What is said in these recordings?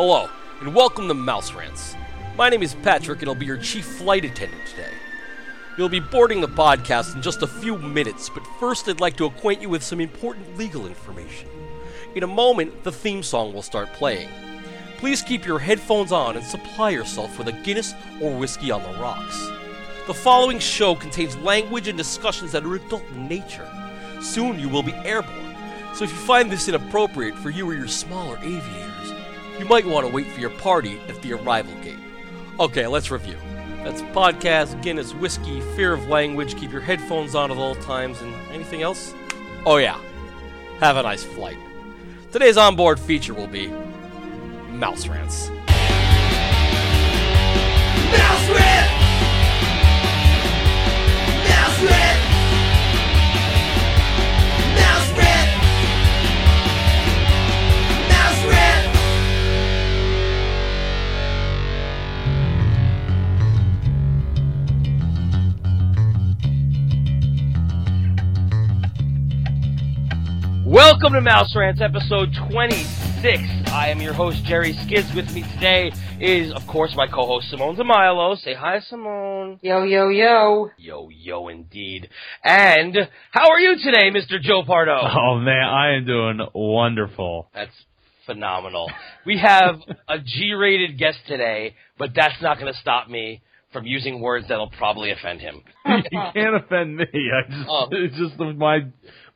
Hello, and welcome to Mouse Rants. My name is Patrick, and I'll be your chief flight attendant today. You'll be boarding the podcast in just a few minutes, but first I'd like to acquaint you with some important legal information. In a moment, the theme song will start playing. Please keep your headphones on and supply yourself with a Guinness or whiskey on the rocks. The following show contains language and discussions that are adult in nature. Soon you will be airborne, so if you find this inappropriate for you or your smaller aviators, you might want to wait for your party at the arrival gate. Okay, let's review. That's podcast, Guinness, whiskey, fear of language, keep your headphones on at all times, and anything else? Oh, yeah. Have a nice flight. Today's onboard feature will be Mouse Rants. Welcome to Mouse Rants, episode 26. I am your host, Jerry Skids. With me today is, of course, my co-host, Simone DeMilo. Say hi, Simone. Yo, yo, yo. Yo, yo, indeed. And how are you today, Mr. Joe Pardo? Oh man, I am doing wonderful. That's phenomenal. We have a G-rated guest today, but that's not going to stop me from using words that'll probably offend him. you can't offend me. I just Oh. it's just my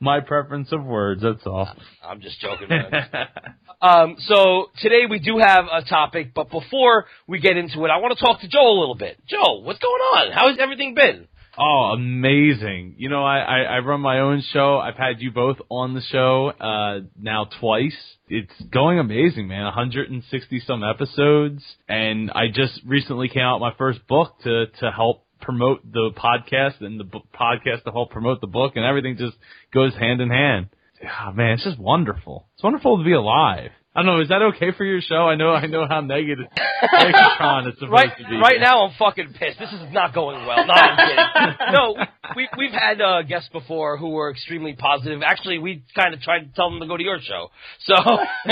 my preference of words. That's all. I'm just joking, um, so today we do have a topic, but before we get into it, I want to talk to Joe a little bit. Joe, what's going on? How has everything been? oh, amazing! You know, I, I I run my own show. I've had you both on the show uh now twice. It's going amazing, man. 160 some episodes, and I just recently came out with my first book to to help promote the podcast and the b- podcast to help promote the book, and everything just goes hand in hand. Ah, man, it's just wonderful. It's wonderful to be alive. I don't know. Is that okay for your show? I know. I know how negative Megatron is supposed Right, to be. right now I'm fucking pissed. This is not going well. No, I'm kidding. no, we we've had uh, guests before who were extremely positive. Actually, we kind of tried to tell them to go to your show. So,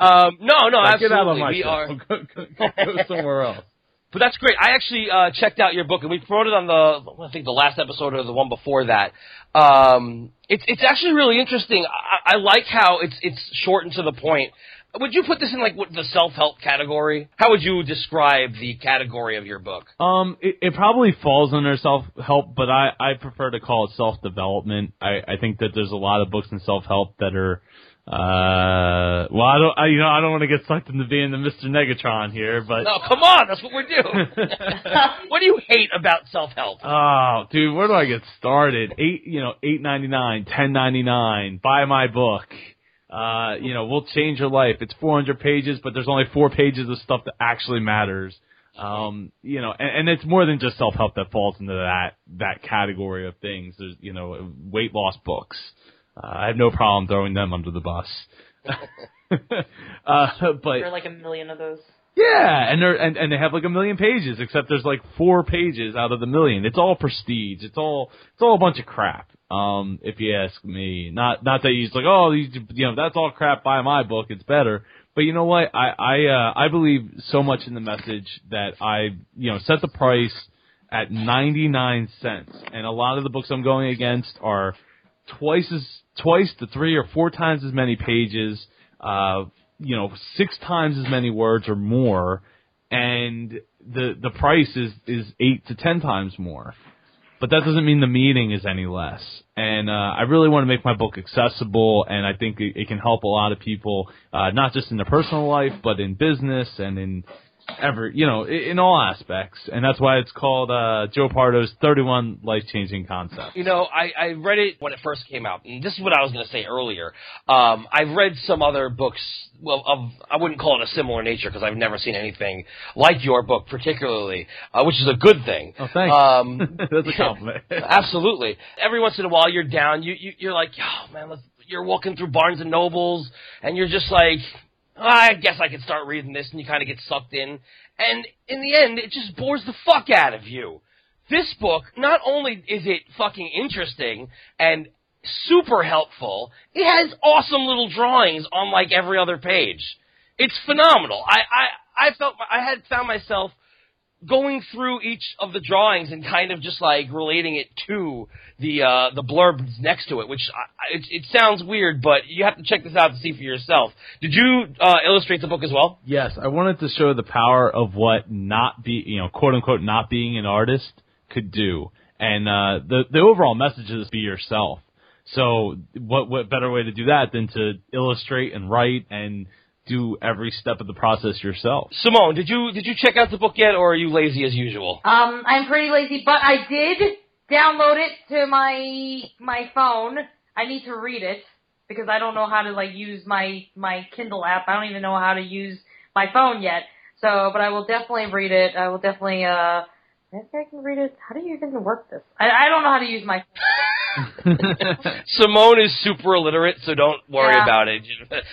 um, no, no, Like, absolutely, Get out of my we show. are. Go, go, go somewhere else. But that's great. I actually uh, checked out your book, and we promoted on the I think the last episode or the one before that. Um, it's it's actually really interesting. I, I like how it's it's short and to the point. Would you put this in like what, the self help category? How would you describe the category of your book? Um, it, it probably falls under self help, but I I prefer to call it self development. I I think that there's a lot of books in self help that are. Uh, well, I don't, I, you know, I don't want to get sucked into being the Mr. Negatron here, but No, come on, that's what we're doing. what do you hate about self help? Oh, dude, where do I get started? Eight, you know, eight ninety nine, ten ninety nine. Buy my book. Uh, you know, we'll change your life. It's four hundred pages, but there's only four pages of stuff that actually matters. Um, you know, and, and it's more than just self help that falls into that that category of things. There's, you know, weight loss books. Uh, I have no problem throwing them under the bus. uh, but There are like a million of those. yeah, and they're and, and they have like a million pages, except there's like four pages out of the million. It's all prestige. It's all it's all a bunch of crap. Um, if you ask me, not not that he's like, oh, these, you know, that's all crap. Buy my book. It's better. But you know what? I I uh, I believe so much in the message that I you know set the price at ninety nine cents, and a lot of the books I'm going against are twice as twice to three or four times as many pages, uh, you know, six times as many words or more, and the the price is is eight to ten times more. But that doesn't mean the meaning is any less. And uh, I really want to make my book accessible, and I think it, it can help a lot of people, uh, not just in their personal life, but in business and in ever, you know, in, all aspects. And that's why it's called uh, Joe Pardo's 31 Life Changing Concepts. You know, I, I read it when it first came out, and this is what I was going to say earlier. Um, I've read some other books, well, of I wouldn't call it a similar nature because I've never seen anything like your book, particularly, uh, which is a good thing. Oh, thanks. Um, That's a compliment. Absolutely. Every once in a while, you're down. You, you you're like, oh man, let's, you're walking through Barnes and Nobles, and you're just like, "Oh, I guess I could start reading this, and you kind of get sucked in. And in the end, it just bores the fuck out of you. This book, not only is it fucking interesting and super helpful, it has awesome little drawings on like every other page. It's phenomenal. I I I felt I had found myself going through each of the drawings and kind of just like relating it to the uh, the blurb next to it, which I, it, it sounds weird, but you have to check this out to see for yourself. Did you uh, illustrate the book as well? Yes, I wanted to show the power of what not be, you know, quote unquote, not being an artist could do, and uh, the the overall message is be yourself. So, what what better way to do that than to illustrate and write and do every step of the process yourself? Simone, did you did you check out the book yet, or are you lazy as usual? Um, I'm pretty lazy, but I did download it to my my phone. I need to read it because I don't know how to like use my my Kindle app. I don't even know how to use my phone yet. So, but I will definitely read it. I will definitely uh I think I can read it. How do you even work this? I, I don't know how to use my. Simone is super illiterate, so don't worry Yeah. about it.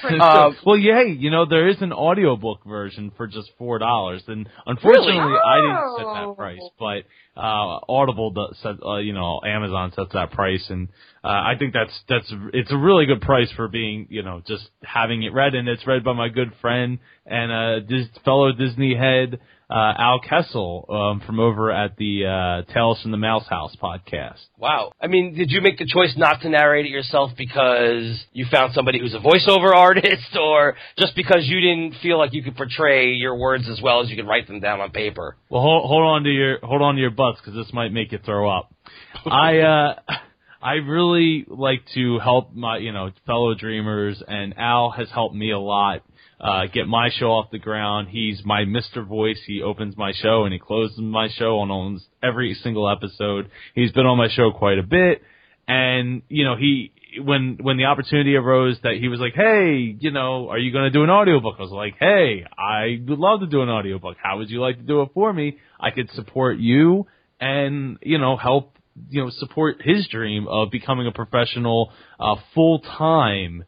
Pretty Um, well, yeah, you know there is an audiobook version for just four dollars, and unfortunately, Really? I didn't set Oh. that price, but uh, Audible does set, uh, you know, Amazon sets that price, and uh, I think that's that's it's a really good price for being, you know, just having it read, and it's read by my good friend and uh, Dis- fellow Disney head uh, Al Kessel um, from over at the uh, Tales from the Mouse House podcast. Wow. I mean, did you make the choice not to narrate it yourself because you found somebody who's a voiceover artist, or just because you didn't feel like you could portray your words as well as you could write them down on paper? Well, hold, hold on to your hold on to your butts because this might make you throw up. I uh, I really like to help my you know fellow dreamers, and Al has helped me a lot uh, get my show off the ground. He's my Mr. Voice. He opens my show and he closes my show on almost every single episode. He's been on my show quite a bit, and you know he when when the opportunity arose that he was like, "Hey, you know, are you going to do an audiobook?" I was like, "Hey, I would love to do an audiobook. How would you like to do it for me? I could support you and, you know, help, you know, support his dream of becoming a professional uh full-time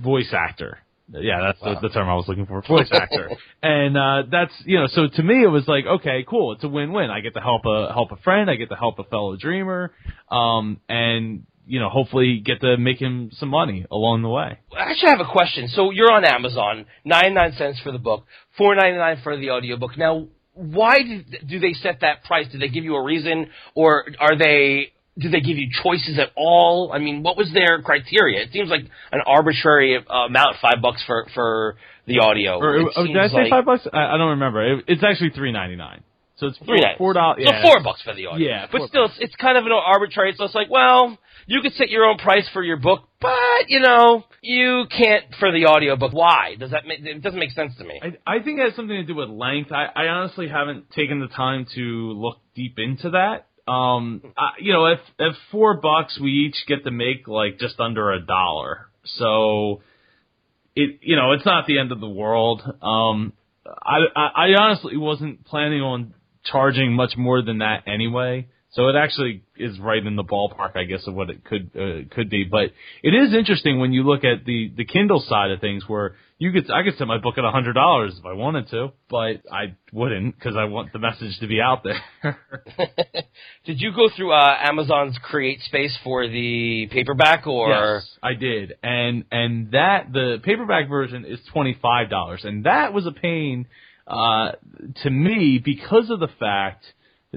voice actor." Yeah, that's Wow. the, the term I was looking for, voice actor. and uh that's, you know, so to me it was like, okay, cool, it's a win-win. I get to help a help a friend, I get to help a fellow dreamer, um and you know, hopefully get to make him some money along the way. Actually, I actually have a question. So you're on Amazon, 99 cents for the book, 4.99 for the audiobook. Now, why do, do they set that price? Did they give you a reason, or are they? Do they give you choices at all? I mean, what was their criteria? It seems like an arbitrary uh, amount, five bucks for for the audio. Or, It oh, did I say like- five bucks? I, I don't remember. It, it's actually three ninety nine. So it's four, Three ninety. four dollars. So four bucks for the audio. Yeah, but still, it's, it's kind of an arbitrary. So it's like, well, you could set your own price for your book, but you know, you can't for the audio book. Why? Does that make? It doesn't make sense to me. I, I think it has something to do with length. I, I honestly haven't taken the time to look deep into that. Um, I, you know, if if four bucks, we each get to make like just under a dollar. So it, you know, it's not the end of the world. Um, I, I, I honestly wasn't planning on charging much more than that anyway. So it actually is right in the ballpark, I guess, of what it could uh, could be. But it is interesting when you look at the the Kindle side of things, where you could I could set my book at a hundred dollars if I wanted to, but I wouldn't because I want the message to be out there. Did you go through uh, Amazon's CreateSpace for the paperback, or Yes, I did, and and that the paperback version is twenty five dollars, and that was a pain uh, to me because of the fact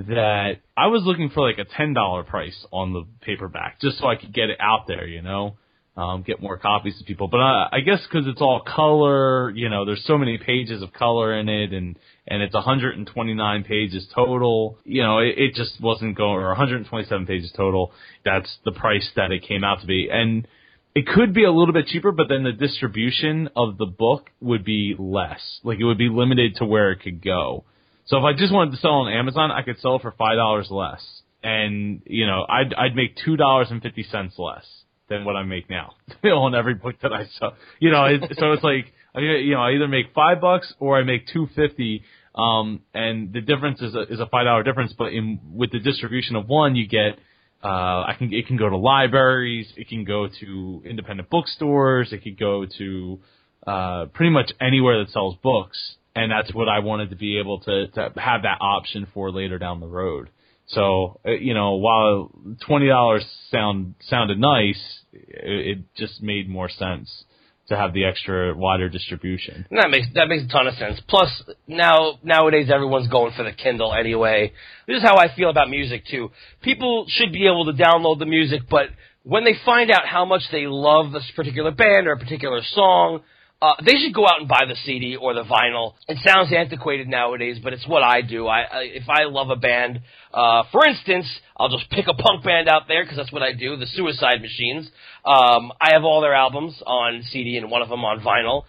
that I was looking for like a ten dollar price on the paperback just so I could get it out there, you know, um, get more copies to people. But I, I guess because it's all color, you know, there's so many pages of color in it, and and it's 129 pages total. You know, it, it just wasn't going, or 127 pages total. That's the price that it came out to be, and it could be a little bit cheaper, but then the distribution of the book would be less. Like it would be limited to where it could go. So if I just wanted to sell on Amazon, I could sell it for five dollars less, and you know, I'd I'd make two dollars and fifty cents less than what I make now on every book that I sell. You know, so it's like you know, I either make five bucks or I make two fifty. Um, and the difference is a, is a five dollar difference, but in with the distribution of one, you get uh, I can it can go to libraries, it can go to independent bookstores, it could go to uh, pretty much anywhere that sells books, and that's what I wanted to be able to to have that option for later down the road. So uh, you know, while twenty dollars sound sounded nice, it, it just made more sense to have the extra wider distribution. And that makes that makes a ton of sense. Plus, now nowadays everyone's going for the Kindle anyway. This is how I feel about music too. People should be able to download the music, but when they find out how much they love this particular band or a particular song, uh, they should go out and buy the CD or the vinyl. It sounds antiquated nowadays, but it's what I do. I, I if I love a band, uh, for instance, I'll just pick a punk band out there because that's what I do. The Suicide Machines. Um, I have all their albums on CD and one of them on vinyl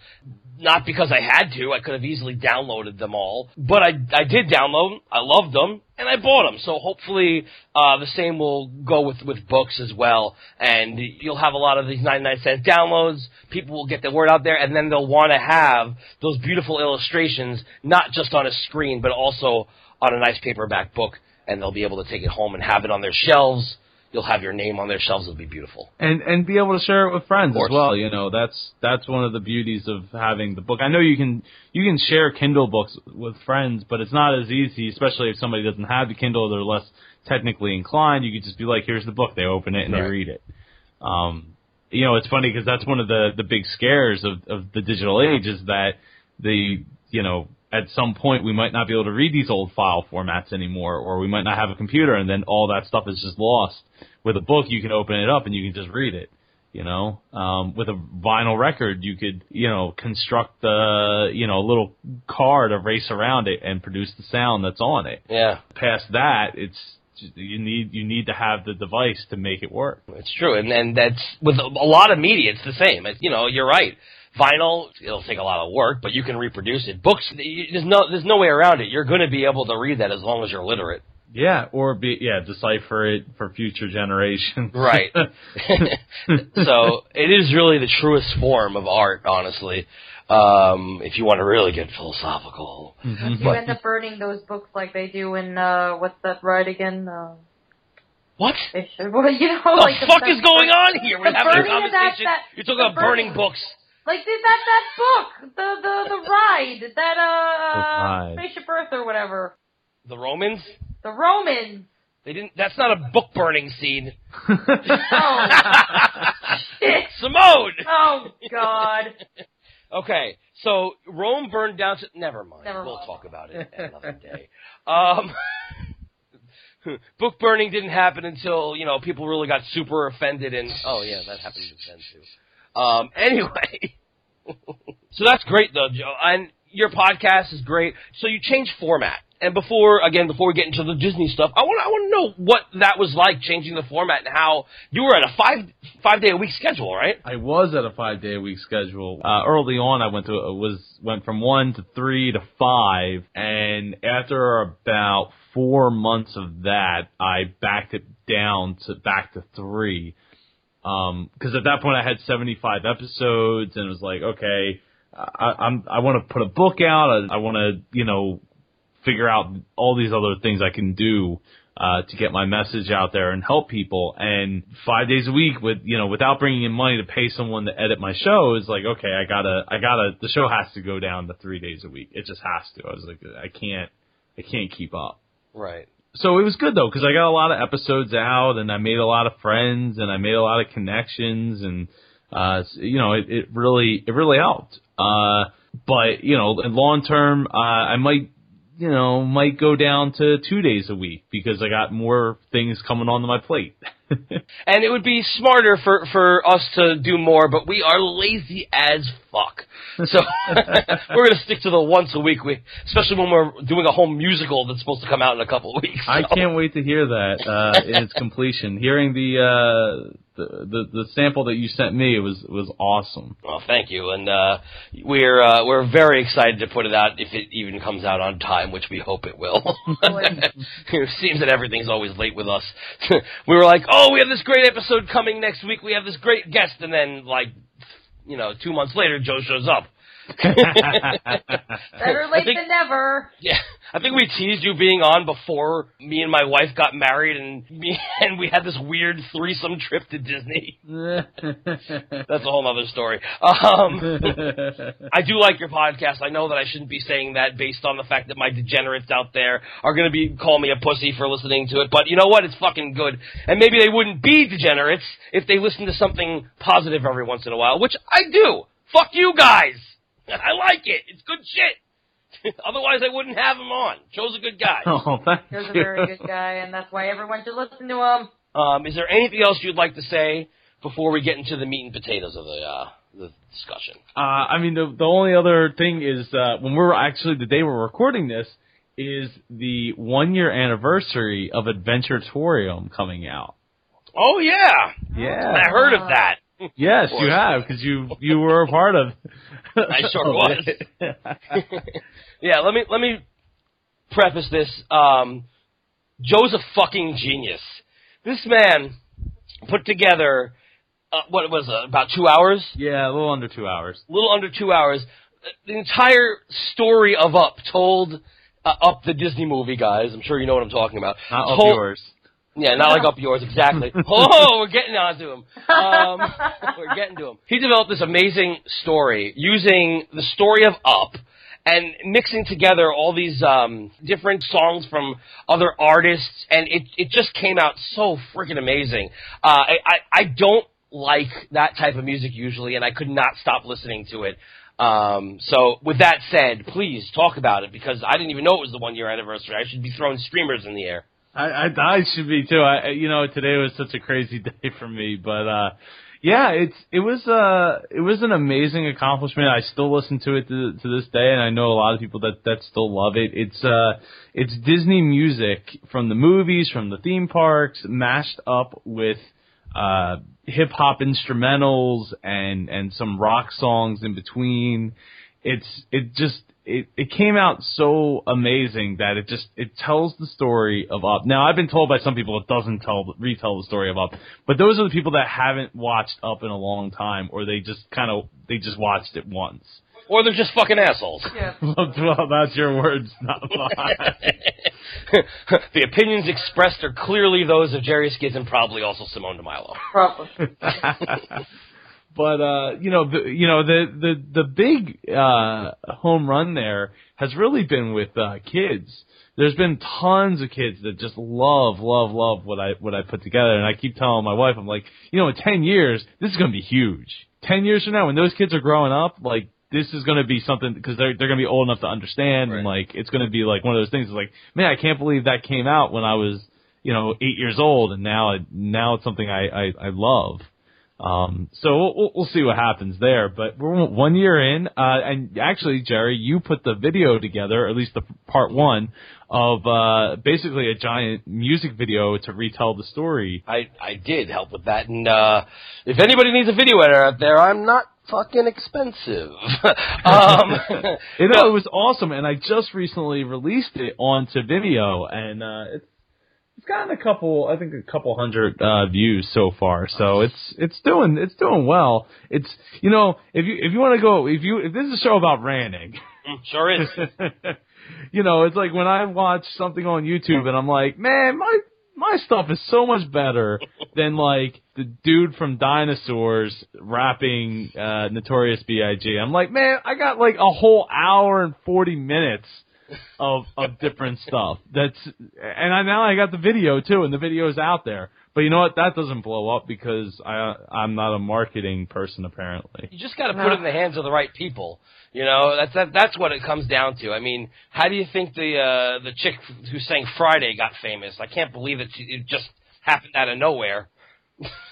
not because I had to. I could have easily downloaded them all, but I I did download them. I loved them, and I bought them. So hopefully, uh, the same will go with with books as well, and you'll have a lot of these 99 cent downloads. People will get the word out there, and then they'll want to have those beautiful illustrations, not just on a screen, but also on a nice paperback book, and they'll be able to take it home and have it on their shelves you'll have your name on their shelves. It'll be beautiful. And and be able to share it with friends as well. You know, that's that's one of the beauties of having the book. I know you can you can share Kindle books with friends, but it's not as easy, especially if somebody doesn't have the Kindle, they're less technically inclined. You could just be like, "Here's the book." They open it and Right. they read it. Um, you know, it's funny because that's one of the the big scares of of the digital age is that the you know at some point we might not be able to read these old file formats anymore, or we might not have a computer, and then all that stuff is just lost. With a book, you can open it up and you can just read it. You know, um, with a vinyl record, you could you know construct the you know a little car to race around it and produce the sound that's on it. Yeah, Past that, it's you need you need to have the device to make it work. it's true, and and that's with a lot of media. It's the same. You know, you're right. Vinyl, it'll take a lot of work, but you can reproduce it. Books, there's no there's no way around it. You're going to be able to read that as long as you're literate. Yeah, or be yeah, decipher it for future generations. Right. so it is really the truest form of art, honestly. Um, if you want to really get philosophical. You But- end up burning those books like they do in uh what's that ride again? Uh, What? should, well, you know, the like fuck the, is going on here? We're having a burning of that- conversation. that- You're talking about burning burning- books. Like did that that book, the the the ride, that uh, The spaceship Earth or whatever, The Romans? the Romans. They didn't. That's not a book burning scene. Oh shit! Simone. Oh God! Okay, so Rome burned down to. Never mind. Never we'll mind. talk about it another day. Um, book burning didn't happen until you know people really got super offended, and oh yeah, that happened then too. Um, anyway, so that's great though, Joe, and your podcast is great. So you changed format. And before, again, before we get into the Disney stuff, I want I want to know what that was like changing the format and how you were at a five five day a week schedule, right? I was at a five day a week schedule. Uh, early on, I went to was went from one to three to five, and after about four months of that, I backed it down to back to three. Um 'cause at that point I had 75 episodes, and it was like, okay, I, I'm I want to put a book out. I, I want to, you know, figure out all these other things I can do uh, to get my message out there and help people. And five days a week with you know without bringing in money to pay someone to edit my show is like okay, I gotta I gotta the show has to go down to three days a week. It just has to. I was like I can't I can't keep up. Right. So it was good though because I got a lot of episodes out and I made a lot of friends and I made a lot of connections and uh you know it, it really it really helped. Uh but you know in long term uh I might you know might go down to 2 days a week because I got more things coming onto my plate. And it would be smarter for, for us to do more, but we are lazy as fuck. So we're gonna stick to the once a week, we, especially when we're doing a whole musical that's supposed to come out in a couple of weeks. I can't wait to hear that uh, in its completion. Hearing the, uh, the the the sample that you sent me it was was awesome. Well, thank you, and uh, we're uh, we're very excited to put it out if it even comes out on time, which we hope it will. it seems that everything's always late with us. we were like, oh, we have this great episode coming next week. We have this great guest, and then like, you know, two months later, Joe shows up. Better late think- than never. Yeah, I think we teased you being on before me and my wife got married, and me and we had this weird threesome trip to Disney. That's a whole other story. Um, I do like your podcast. I know that I shouldn't be saying that based on the fact that my degenerates out there are going to be calling me a pussy for listening to it. But you know what? It's fucking good. And maybe they wouldn't be degenerates if they listened to something positive every once in a while, which I do. Fuck you guys. I like it. It's good shit. Otherwise, I wouldn't have him on. Joe's a good guy. Oh, thank He was a very good guy, and that's why everyone should listen to him. Um, is there anything else you'd like to say before we get into the meat and potatoes of the uh, the discussion? Uh, I mean, the the only other thing is uh, when we're actually the day we're recording this is the one year anniversary of Adventuratorium coming out. Oh yeah, Yeah. I heard of that. Yes, you have because you you were a part of. I sure was. yeah, let me let me preface this. Um, Joe's a fucking genius. This man put together uh, what was it, about two hours, yeah, a little under two hours. a little under two hours. uh, The entire story of Up told. Uh, up the Disney movie, guys. I'm sure you know what I'm talking about. Not up yours. Yeah, not like up yours, exactly. oh, we're getting onto him. Um, we're getting to him. He developed this amazing story using the story of Up and mixing together all these um, different songs from other artists, and it it just came out so freaking amazing. Uh, I, I I don't like that type of music usually, and I could not stop listening to it. Um, so with that said, please talk about it because I didn't even know it was the one year anniversary. I should be throwing streamers in the air. I, I I should be too. I you know today was such a crazy day for me, but uh yeah, it's it was uh it was an amazing accomplishment. I still listen to it to, to this day, and I know a lot of people that that still love it. It's uh it's Disney music from the movies, from the theme parks, mashed up with uh hip hop instrumentals and and some rock songs in between. It's it just it, it came out so amazing that it just it tells the story of Up. Now I've been told by some people it doesn't tell retell the story of Up, but those are the people that haven't watched Up in a long time, or they just kind of they just watched it once. Or they're just fucking assholes. Yeah. well, that's your words, not mine. the opinions expressed are clearly those of Jerry Skids and probably also Simone DeMilo. Probably. but uh you know the you know the the the big uh home run there has really been with uh kids. There's been tons of kids that just love love love what i what i put together. And i keep telling my wife i'm like you know in 10 years this is going to be huge. 10 years from now when those kids are growing up like this is going to be something because they're they're going to be old enough to understand and like it's going to be like one of those things. It's like man i can't believe that came out when i was you know 8 years old and now it, now it's something i i, I love um, so we'll, we'll, see what happens there. But we're one year in, uh, and actually, Jerry, you put the video together, or at least the part one, of uh, basically a giant music video to retell the story. I I did help with that, and uh, if anybody needs a video editor out there, I'm not fucking expensive. um, You know, it was awesome, and I just recently released it onto Vimeo, and uh, it's it's gotten a couple, I think, a couple hundred uh, views so far. So it's it's doing it's doing well. It's you know, if you if you want to go, if you if this is a show about ranting. sure is. you know, it's like when I watch something on YouTube and I'm like, man, my my stuff is so much better than like the dude from Dinosaurs rapping uh Notorious B.I.G. I'm like, man, I got like a whole hour and 40 minutes of of different stuff. That's and I now I got the video too, and the video is out there. But you know what? That doesn't blow up because I I'm not a marketing person apparently. You just got to put it in the hands of the right people. You know, that's that, that's what it comes down to. I mean, how do you think the uh, the chick who sang Friday got famous? I can't believe that she, it just happened out of nowhere.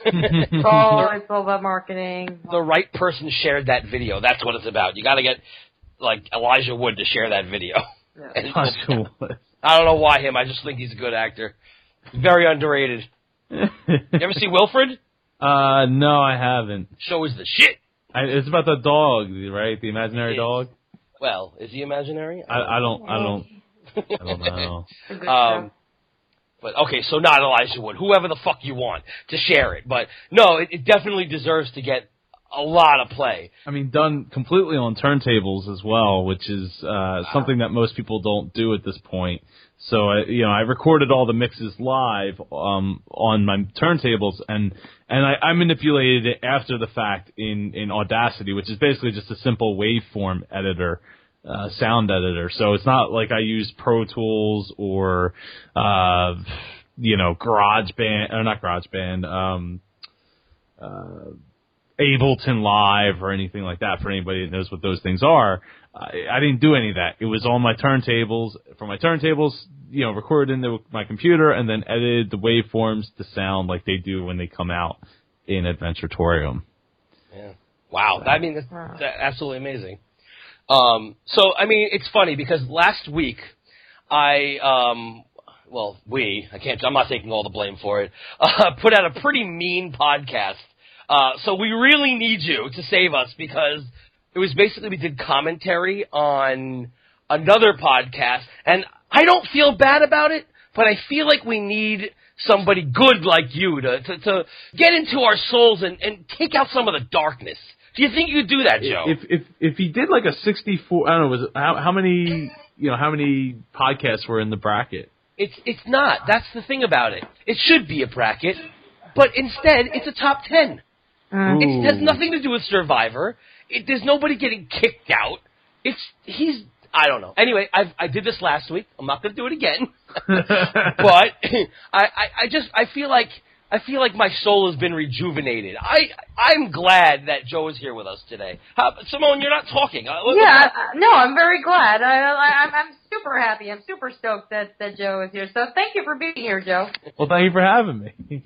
It's all, it's all about marketing. the right person shared that video. That's what it's about. You got to get like Elijah Wood to share that video. Yeah. And- Joshua. I don't know why him. I just think he's a good actor. Very underrated. You ever see Wilfred? uh, no, I haven't. Show is the shit. I, it's about the dog, right? The imaginary dog. Well, is he imaginary? I, I don't, I don't, I don't know. It's a good Um, but okay, so not Elijah Wood, whoever the fuck you want to share it. But no, it, it definitely deserves to get a lot of play. I mean, done completely on turntables as well, which is uh, something that most people don't do at this point. So, I, you know, I recorded all the mixes live um, on my turntables, and and I, I manipulated it after the fact in in Audacity, which is basically just a simple waveform editor. Uh, sound editor, so it's not like I use Pro Tools or, uh, you know, GarageBand or not GarageBand. Um, uh, Ableton Live or anything like that for anybody that knows what those things are. I, I didn't do any of that. It was on my turntables. From my turntables, you know, recorded into my computer and then edited the waveforms to sound like they do when they come out in Adventuratorium. Yeah. Wow. I mean, that's, that's absolutely amazing. Um, so, I mean, it's funny because last week I, um, well, we, I can't, I'm not taking all the blame for it, uh, put out a pretty mean podcast. Uh, so we really need you to save us because it was basically we did commentary on another podcast and I don't feel bad about it, but I feel like we need somebody good like you to, to, to get into our souls and, and take out some of the darkness. Do you think you could do that, Joe? If if if he did like a 64, I don't know, was it, how how many you know how many podcasts were in the bracket? It's it's not. That's the thing about it. It should be a bracket, but instead it's a top ten. It has nothing to do with Survivor. It, there's nobody getting kicked out. It's he's I don't know. Anyway, I I did this last week. I'm not going to do it again. but I, I I just I feel like I feel like my soul has been rejuvenated. I I'm glad that Joe is here with us today. How, Simone, you're not talking. Uh, what- Yeah, I- I- no, I'm very glad. I, I, I'm, I'm super happy. I'm super stoked that, that Joe is here. So thank you for being here, Joe. Well, thank you for having me.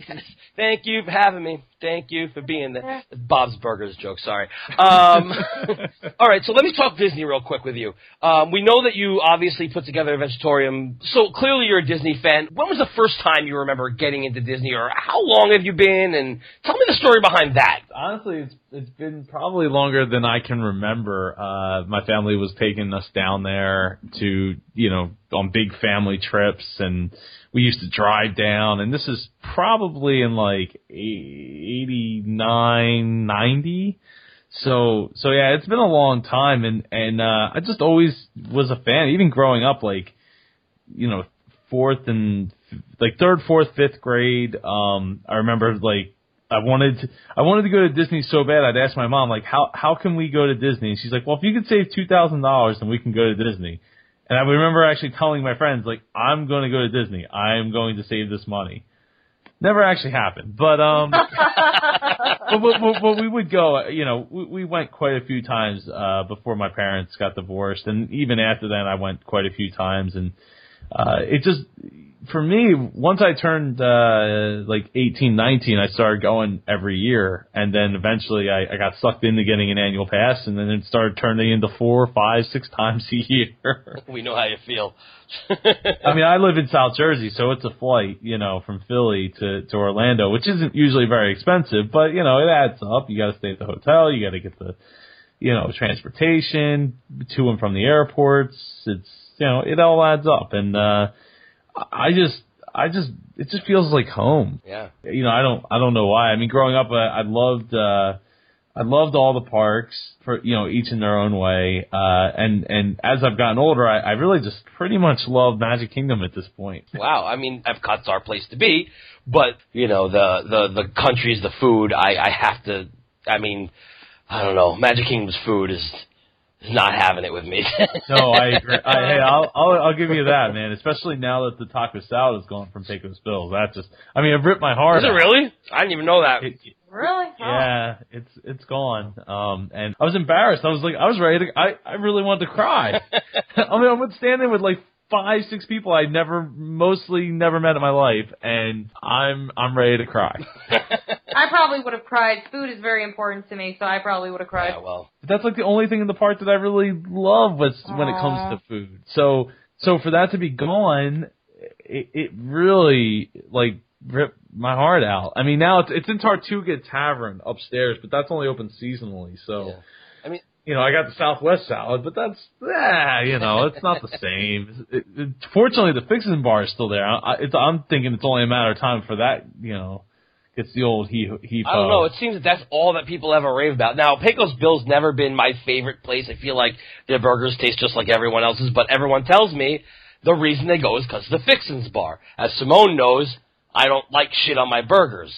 Thank you for having me. Thank you for being there. Bob's Burgers joke, sorry. Um, all right, so let me talk Disney real quick with you. Um, we know that you obviously put together a Adventuratorium, so clearly you're a Disney fan. When was the first time you remember getting into Disney, or how long have you been? And tell me the story behind that. Honestly, it's it's been probably longer than I can remember. Uh, my family was taking us down there to you know on big family trips, and we used to drive down. And this is probably in like eighty nine, ninety. So so yeah, it's been a long time, and and uh, I just always was a fan. Even growing up, like you know, fourth and like third, fourth, fifth grade. Um, I remember like I wanted to, I wanted to go to Disney so bad. I'd ask my mom like, how how can we go to Disney? And she's like, well, if you could save two thousand dollars, then we can go to Disney. And I remember actually telling my friends like, I'm going to go to Disney. I'm going to save this money. Never actually happened, but um, but, but, but, but we would go. You know, we, we went quite a few times uh, before my parents got divorced, and even after that, I went quite a few times. And uh, it just, for me, once I turned uh, like eighteen, nineteen, I started going every year, and then eventually I, I got sucked into getting an annual pass, and then it started turning into four, five, six times a year. We know how you feel. I mean, I live in South Jersey, so it's a flight, you know, from Philly to to Orlando, which isn't usually very expensive, but you know, it adds up. You got to stay at the hotel, you got to get the, you know, transportation to and from the airports. It's you know, it all adds up, and uh I just, I just, it just feels like home. yeah. You know, I don't, I don't know why. I mean, growing up, I, I loved. uh I loved all the parks for you know each in their own way, uh, and and as I've gotten older, I, I really just pretty much love Magic Kingdom at this point. Wow, I mean, Epcot's our place to be, but you know, the the the countries, the food, I I have to. I mean, I don't know. Magic Kingdom's food is is not having it with me. No, I agree. I, hey, I'll, I'll I'll give you that, man. Especially now that the taco salad is gone from Pecos Bills. That just, I mean, it ripped my heart. Is it really? I didn't even know that. It, Really? Oh. yeah, it's it's gone. Um, and I was embarrassed. I was like, I was ready to. I I really wanted to cry. I mean, I would stand there with like five, six people I never, mostly never met in my life, and I'm I'm ready to cry. I probably would have cried. Food is very important to me, so I probably would have cried. yeah, well, that's like the only thing in the park that I really love was when it comes to food. So so for that to be gone, it, it really like ripped my heart out. I mean now it's it's in Tortuga Tavern upstairs, but that's only open seasonally. So Yeah. I mean- you know, I got the Southwest salad, but that's yeah, you know, it's not the same. It, it, fortunately, the fixin' bar is still there. I, it's, I'm thinking it's only a matter of time for that, you know, gets the old he he. I don't know. It seems that that's all that people ever rave about. Now, Pecos Bill's never been my favorite place. I feel like their burgers taste just like everyone else's, but everyone tells me the reason they go is because of the Fixins Bar. As Simone knows, I don't like shit on my burgers.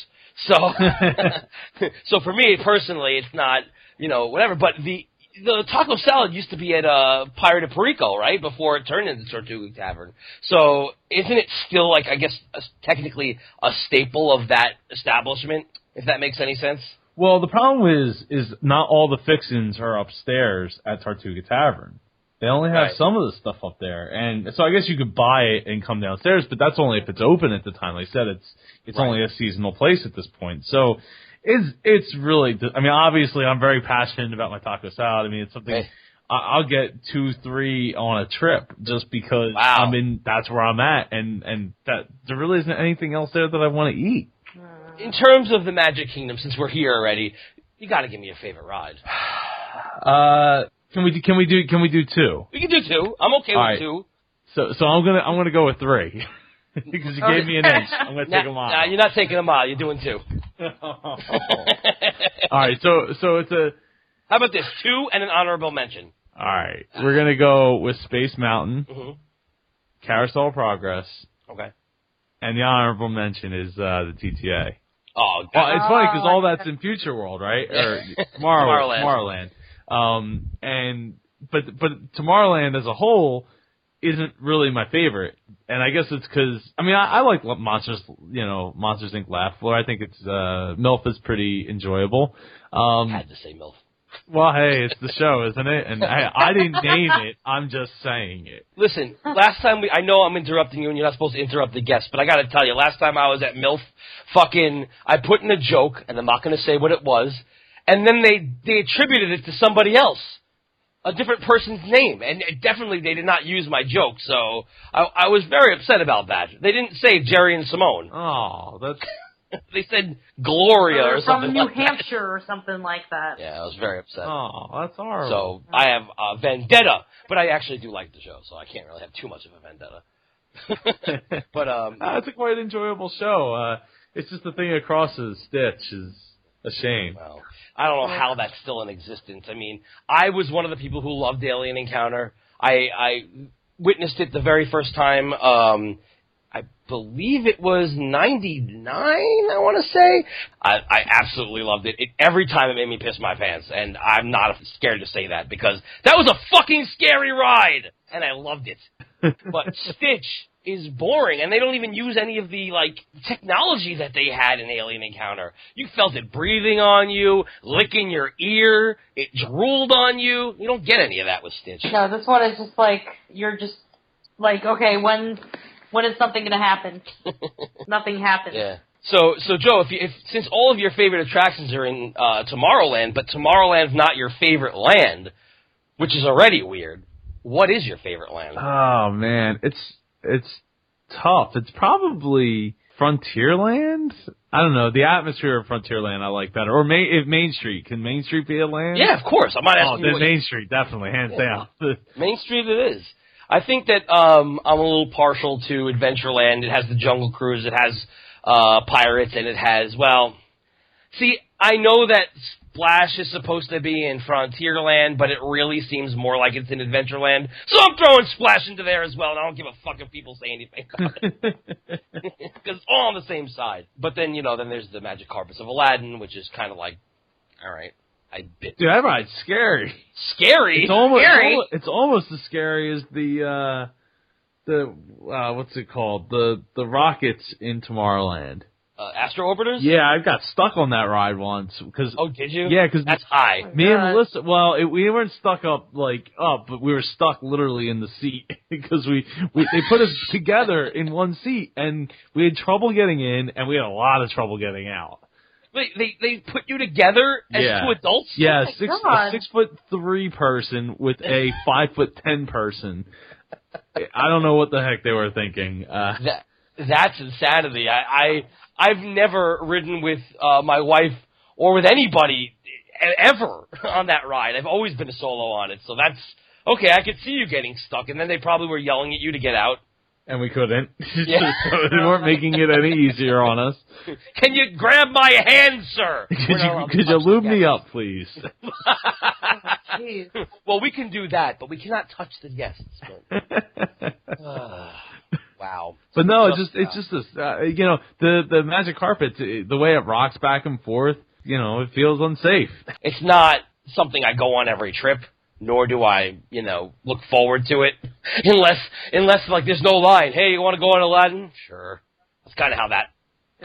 So, so for me personally, it's not, you know, whatever. But the the taco salad used to be at uh, Pirate of Perico, right? Before it turned into Tortuga Tavern. So isn't it still like I guess a, technically a staple of that establishment? If that makes any sense. Well, the problem is, is not all the fixins are upstairs at Tortuga Tavern. They only have Right. some of the stuff up there, and so I guess you could buy it and come downstairs, but that's only if it's open at the time. Like I said, it's it's Right. only a seasonal place at this point. So it's it's really. I mean, obviously, I'm very passionate about my taco salad. I mean, it's something Hey. I- I'll get two, three on a trip just because Wow. I'm in. That's where I'm at, and and that there really isn't anything else there that I want to eat. In terms of the Magic Kingdom, since we're here already, you got to give me a favorite ride. Uh, can we do, can we do can we do two? We can do two. I'm okay All with right. two. So so I'm gonna I'm gonna go with three because you gave me an inch. I'm gonna take a mile. nah, you're not taking a mile. You're doing two. All right, so so it's a How about this? Two and an honorable mention. all right. We're gonna go with Space Mountain, hmm Carousel of Progress, Okay. and the honorable mention is uh, the TTA. Oh, Well, it's funny because all that's in Future World, right? Or Tomorrow, Tomorrowland. Tomorrowland. Um, and but but Tomorrowland as a whole isn't really my favorite, and I guess it's because I mean I, I like Monsters, you know, Monsters Inc. Laugh Floor. I think it's uh, MILF is pretty enjoyable. Um, had to say MILF. well, hey, it's the show, isn't it? And I, I didn't name it. I'm just saying it. Listen, last time we, I know I'm interrupting you and you're not supposed to interrupt the guest, but I gotta tell you, last time I was at MILF, fucking, I put in a joke, and I'm not gonna say what it was, and then they, they attributed it to somebody else. A different person's name, and it- definitely they did not use my joke, so I, I was very upset about that. They didn't say Jerry and Simone. Oh, that's they said Gloria or Or something from New like that. Hampshire or something like that. Yeah, I was very upset. oh, that's horrible. So I have uh, vendetta, but I actually do like the show, so I can't really have too much of a vendetta. but um, Uh, it's a quite enjoyable show. Uh, it's just the thing across the stitch is a shame. well, I don't know how that's still in existence. I mean, I was one of the people who loved Alien Encounter. I I witnessed it the very first time. Um, I believe it was '99. I want to say. I, I absolutely loved it. it. Every time it made me piss my pants, and I'm not scared to say that because that was a fucking scary ride, and I loved it. but Stitch is boring, and they don't even use any of the like technology that they had in Alien Encounter. You felt it breathing on you, licking your ear, it drooled on you. You don't get any of that with Stitch. No, this one is just like you're just like, okay, when when is something gonna happen? Nothing happens. Yeah. So, so Joe, if, you, if since all of your favorite attractions are in uh, Tomorrowland, but Tomorrowland's not your favorite land, which is already weird, what is your favorite land? Oh man, it's it's tough. It's probably Frontierland. I don't know the atmosphere of Frontierland. I like better. Or Main, if Main Street can Main Street be a land? yeah, of course. I'm not Oh, asking you then Main Street definitely hands Yeah. down. Main Street it is. I think that um, I'm a little partial to Adventureland. It has the Jungle Cruise, it has uh, pirates, and it has well. See, I know that Splash is supposed to be in Frontierland, but it really seems more like it's in Adventureland. So I'm throwing Splash into there as well, and I don't give a fuck if people say anything about it because it's all on the same side. But then you know, then there's the Magic Carpets of Aladdin, which is kind of like, all right, I bit Dude, that ride's scary. scary. It's almost Scary. it's almost as scary as the uh the uh what's it called? The the rockets in Tomorrowland. Uh, Astro Orbiters. Yeah, I got stuck on that ride once because Oh, did you? Yeah, because that's high. Me and God. Melissa, well, it, we weren't stuck up like up, but we were stuck literally in the seat because we, we they put us together in one seat, and we had trouble getting in, and we had a lot of trouble getting out. Wait, they they put you together as Yeah. two adults? Yeah, my six God. a six foot three person with a five foot ten person. I don't know what the heck they were thinking. Uh, That that's insanity. I, I I've never ridden with uh, my wife or with anybody e- ever on that ride. I've always been a solo on it. So that's okay. I could see you getting stuck, and then they probably were yelling at you to get out. and we couldn't. Yeah. so they weren't making it any easier on us. Can you grab my hand, sir? Could you allowed could you touch lube me up, please? Jeez. well, we can do that, but we cannot touch the guests. But, uh, wow. But no, it's Just, it's just this, uh, you know, the the magic carpet, uh, the way it rocks back and forth, you know, it feels unsafe. it's not something I go on every trip, nor do I, you know, look forward to it. unless, unless like there's no line. Hey, you want to go on Aladdin? Sure. That's kind of how that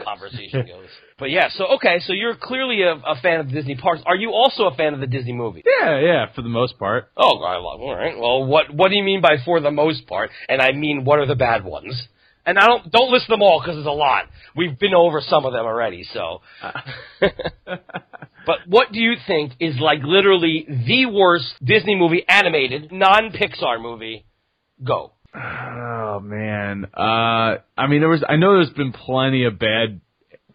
conversation goes. But yeah, so okay, so you're clearly a, a fan of the Disney parks. Are you also a fan of the Disney movie? Yeah, yeah, for the most part. Oh, I love. all right. Well, what what do you mean by for the most part? And I mean, what are the bad ones? And I don't don't list them all because there's a lot. We've been over some of them already. So, but what do you think is like literally the worst Disney movie, animated, non Pixar movie? Go. Oh man. Uh, I mean, there was. I know there's been plenty of bad.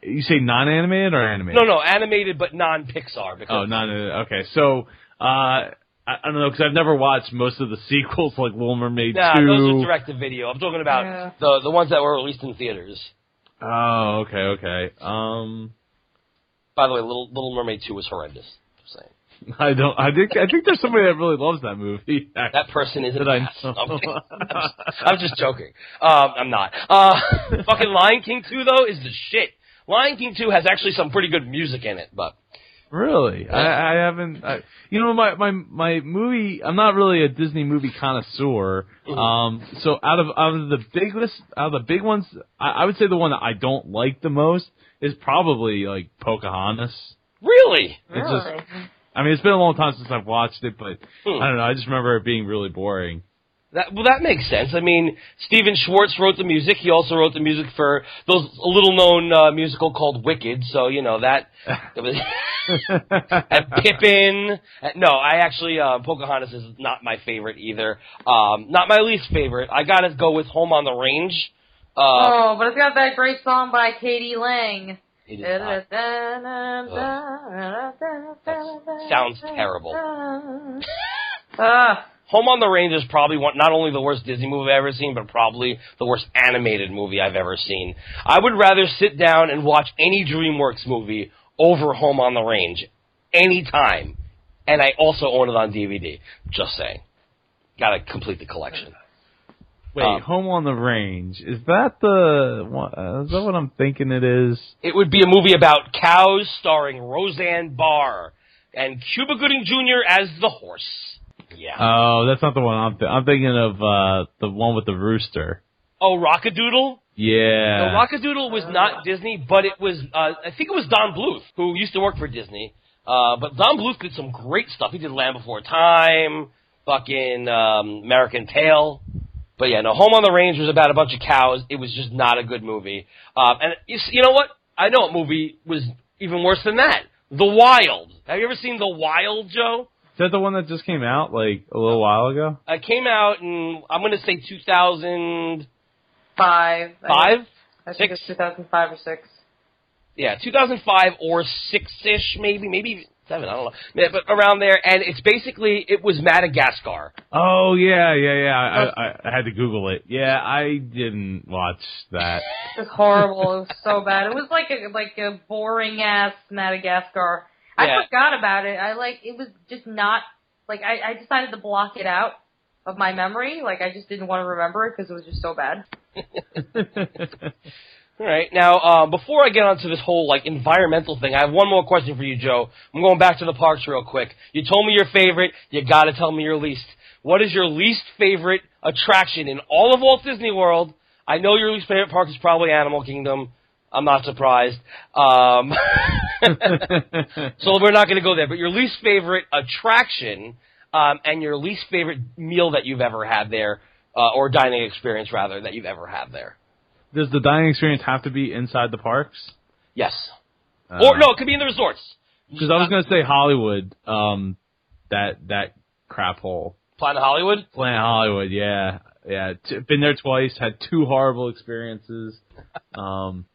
You say non-animated or animated? No, no, animated but non Pixar. Because Oh, non. Okay, so uh, I, I don't know because I've never watched most of the sequels like Little Mermaid Nah, two. those are direct to video. I'm talking about Yeah. the the ones that were released in theaters. Oh, okay, okay. Um, By the way, Little Little Mermaid two was horrendous. Just saying. I don't. I think. I think there's somebody that really loves that movie. That person is an I know. I'm. I'm just, I'm just joking. Um, I'm not. Uh, fucking Lion King 2, though, is the shit. Lion King 2 has actually some pretty good music in it, but Really? I, I haven't. I, you know, my my my movie. I'm not really a Disney movie connoisseur. Mm-hmm. Um, so out of out of the biggest, out of the big ones, I, I would say the one that I don't like the most is probably like Pocahontas. really? It's just- Really? I mean, it's been a long time since I've watched it, but Hmm. I don't know. I just remember it being really boring. That, well, that makes sense. I mean, Stephen Schwartz wrote the music. He also wrote the music for those a little known uh, musical called Wicked. So you know that. it was, and Pippin. No, I actually uh, Pocahontas is not my favorite either. Um, not my least favorite. I gotta go with Home on the Range. Uh, oh, but it's got that great song by k.d. lang. it is not. sounds terrible. Ah, Home on the Range is probably one, not only the worst Disney movie I've ever seen, but probably the worst animated movie I've ever seen. I would rather sit down and watch any DreamWorks movie over Home on the Range anytime. And I also own it on DVD. Just saying. Gotta complete the collection. Wait, Um, Home on the Range is that the? Uh, is that what I'm thinking it is? It would be a movie about cows starring Roseanne Barr and Cuba Gooding Jr. as the horse. Yeah. Oh, that's not the one I'm. Th- I'm thinking of uh the one with the rooster. oh, Rock-a-Doodle? Yeah. No, Rock-a-Doodle was not Disney, but it was. Uh, I think it was Don Bluth who used to work for Disney. Uh, but Don Bluth did some great stuff. He did Land Before Time, fucking um, American Tail. But yeah, no, Home on the Range was about a bunch of cows. It was just not a good movie. Um, and you, know what? I know what movie was even worse than that. The Wild. Have you ever seen The Wild, Joe? Is that the one that just came out like a little while ago? It came out in I'm going to say 2005. five. I, I think Six? it's 2005 or six. Yeah, 2005 or six-ish, maybe, maybe seven. I don't know, yeah, but around there. And it's basically it was Madagascar. Oh yeah, yeah, yeah. I, I, I had to Google it. Yeah, I didn't watch that. It was horrible. it was so bad. It was like a like a boring ass Madagascar. I Yeah. forgot about it. I like it was just not like I, I decided to block it out of my memory. Like I just didn't want to remember it because it was just so bad. All right. Now, uh, before I get onto this whole like environmental thing, I have one more question for you, Joe. I'm going back to the parks real quick. You told me your favorite. You got to tell me your least. What is your least favorite attraction in all of Walt Disney World? I know your least favorite park is probably Animal Kingdom. I'm not surprised. Um, so we're not going to go there. But your least favorite attraction um, and your least favorite meal that you've ever had there, uh, or dining experience rather that you've ever had there. Does the dining experience have to be inside the parks? Yes. Uh, or no, it could be in the resorts. because I was gonna say Hollywood. Um, that that crap hole. Planet Hollywood. Planet Hollywood. Yeah, yeah. T- been there twice. Had two horrible experiences. Um,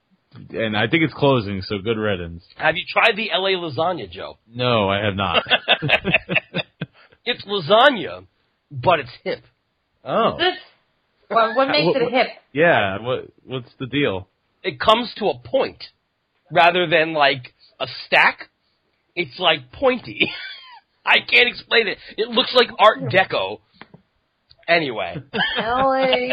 and I think it's closing. So good riddance. Have you tried the LA lasagna, Joe? No, I have not. It's lasagna, but it's hip. oh, This what, what makes it hip? yeah. What what's the deal? It comes to a point rather than like a stack. It's like pointy. I can't explain it. It looks like Art Deco. Anyway, L.A.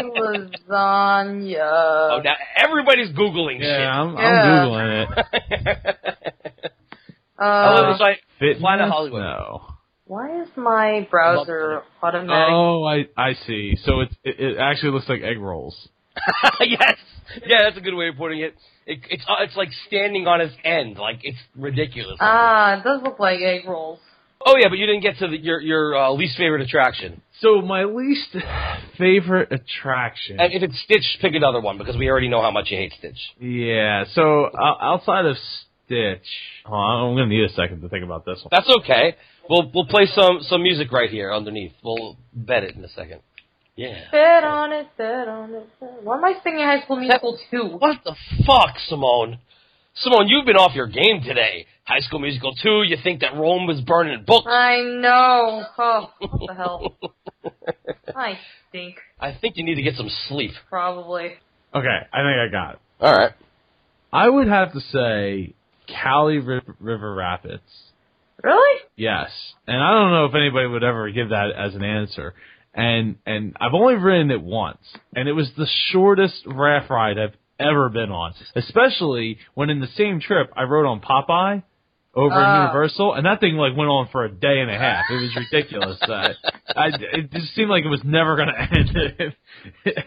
lasagna. oh now everybody's googling Yeah, I'm, Yeah. I'm googling it. shit. Uh, oh, it's like Fitness? Planet Hollywood. No. why is my browser automatic? Oh, I I see. So it's, it it actually looks like egg rolls. yes, yeah, that's a good way of putting it. it it's uh, it's like standing on its end, like it's ridiculous. Ah, it does look like egg rolls. Oh yeah, but you didn't get to the, your your uh, least favorite attraction. So my least favorite attraction. And if it's Stitch, pick another one because we already know how much you hate Stitch. Yeah. So uh, outside of Stitch, oh, I'm gonna need a second to think about this one. That's okay. We'll we'll play some some music right here underneath. We'll bet it in a second. Yeah. Bet on it, bet on it. Bet. Why am I singing High School Musical 2? What the fuck, Simone? Simone, you've been off your game today. High School Musical 2, you think that Rome was burning books. I know. Oh, what the hell? I stink. I think you need to get some sleep. Probably. Okay, I think I got it. All right. I would have to say Kali River, River Rapids. Really? Yes, and I don't know if anybody would ever give that as an answer. And and I've only ridden it once, and it was the shortest raft ride I've ever been on. Especially when in the same trip I rode on Popeye over Oh. at Universal, and that thing like went on for a day and a half. It was ridiculous. uh, I, it just seemed like it was never going to end.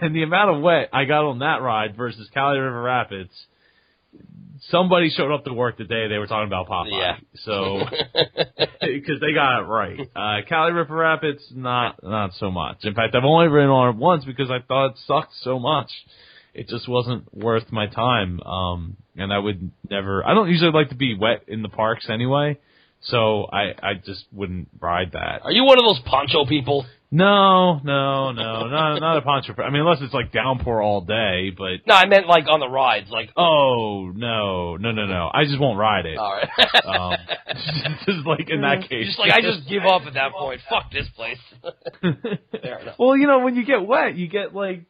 and the amount of wet I got on that ride versus Kali River Rapids. Somebody showed up to work the day they were talking about Popeye. Yeah. So because they got it right. Uh, Kali River Rapids, not not so much. In fact, I've only ridden on it once because I thought it sucked so much. It just wasn't worth my time. Um, and I would never. I don't usually like to be wet in the parks anyway, so I I just wouldn't ride that. Are you one of those poncho people? No, no, no, not not a poncho. I mean, unless it's like downpour all day, but. No, I meant like on the rides. Like, Oh no, no, no, no! I just won't ride it. all right. Um, just like in that case, just like I just give up at that point. Fuck this place. Fair enough. well, you know, when you get wet, you get like,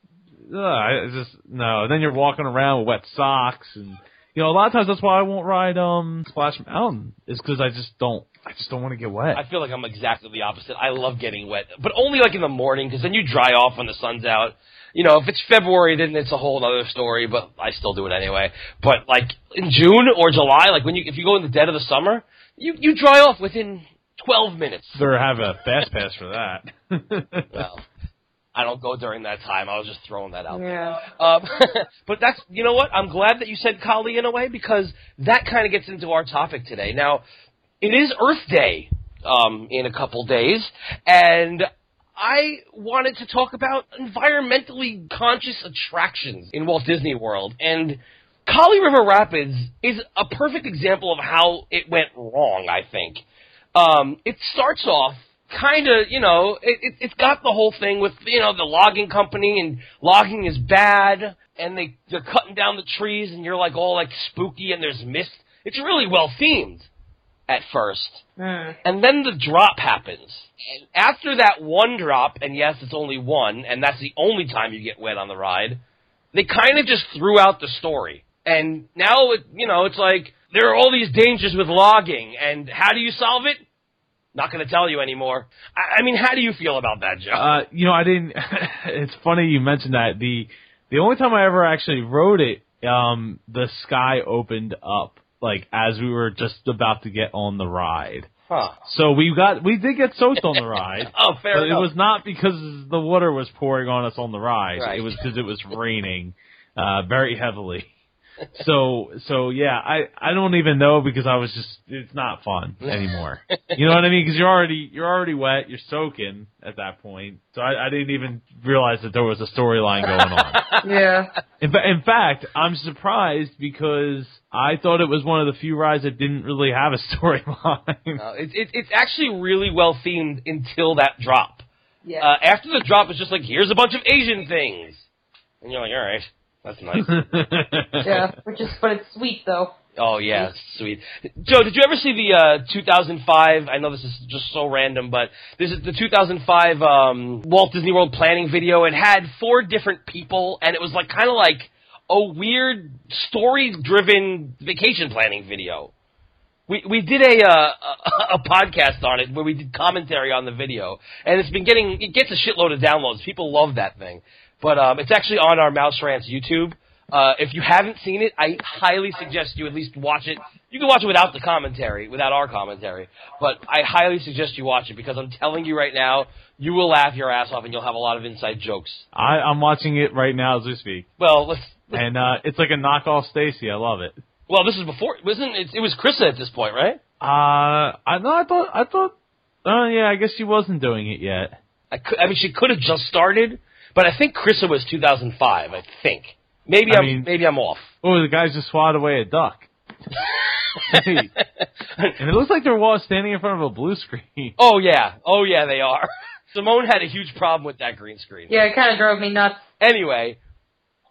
ugh, I just no. And Then you're walking around with wet socks, and you know, a lot of times that's why I won't ride um Splash Mountain is because I just don't, I just don't want to get wet. I feel like I'm exactly the opposite. I love getting wet, but only like in the morning because then you dry off when the sun's out. You know, if it's February, then it's a whole other story. But I still do it anyway. But like in June or July, like when you if you go in the dead of the summer, you you dry off within 12 minutes. Better have a fast pass for that. Well, I don't go during that time. I was just throwing that out. there. Yeah. Um, but that's you know what? I'm glad that you said Kali in a way because that kind of gets into our topic today. Now, it is Earth Day um, in a couple days, and I wanted to talk about environmentally conscious attractions in Walt Disney World and. Kali River Rapids is a perfect example of how it went wrong, I think. Um, it starts off kind of, you know, it, it, it's got the whole thing with, you know, the logging company and logging is bad and they, they're cutting down the trees and you're like all like spooky and there's mist. It's really well themed at first. Hmm. And then the drop happens. And after that one drop, and yes, it's only one, and that's the only time you get wet on the ride, they kind of just threw out the story. And now, it, you know, it's like, there are all these dangers with logging, and how do you solve it? Not going to tell you anymore. I, I mean, how do you feel about that, Joe? Uh, you know, I didn't. it's funny you mentioned that. The the only time I ever actually rode it, um, the sky opened up like as we were just about to get on the ride. huh. So we got we did get soaked on the ride. Oh, fair but enough. it was not because the water was pouring on us on the ride. Right. It was because it was raining uh, very heavily. So so yeah, I I don't even know because I was just it's not fun anymore. you know what I mean? Because you're already you're already wet, you're soaking at that point. So I, I didn't even realize that there was a storyline going on. Yeah. In, fa- in fact, I'm surprised because I thought it was one of the few rides that didn't really have a storyline. Uh, it, it, it's actually really well themed until that drop. Yeah. Uh, after the drop, it's just like, here's a bunch of Asian things. And you're like, all right, that's nice. yeah. Which is, but it's sweet though. Oh yeah, sweet. Joe, did you ever see the uh, 2005? I know this is just so random, but this is the 2005 um, Walt Disney World planning video. It had four different people, and it was like kind of like a weird story-driven vacation planning video. We we did a, uh, a a podcast on it where we did commentary on the video, and it's been getting it gets a shitload of downloads. People love that thing, but um, it's actually on our Mouse Rants YouTube. Uh, if you haven't seen it, I highly suggest you at least watch it. You can watch it without the commentary, without our commentary, but I highly suggest you watch it because I'm telling you right now, you will laugh your ass off and you'll have a lot of inside jokes. I, I'm watching it right now as we speak, Well, let's. and uh, it's like a knockoff Stacy. I love it. Well, this is before, wasn't it? It was Krista at this point, right? Uh, I no, I thought, I thought, oh yeah, I guess she wasn't doing it yet. I, could, I mean, she could have just started, but I think Krista was 2005. I think maybe I I'm mean- maybe I'm off. Oh, the guys just swatted away a duck. And it looks like they're all standing in front of a blue screen. oh yeah, oh yeah, they are. Simone had a huge problem with that green screen. Yeah, it kind of drove me nuts. Anyway,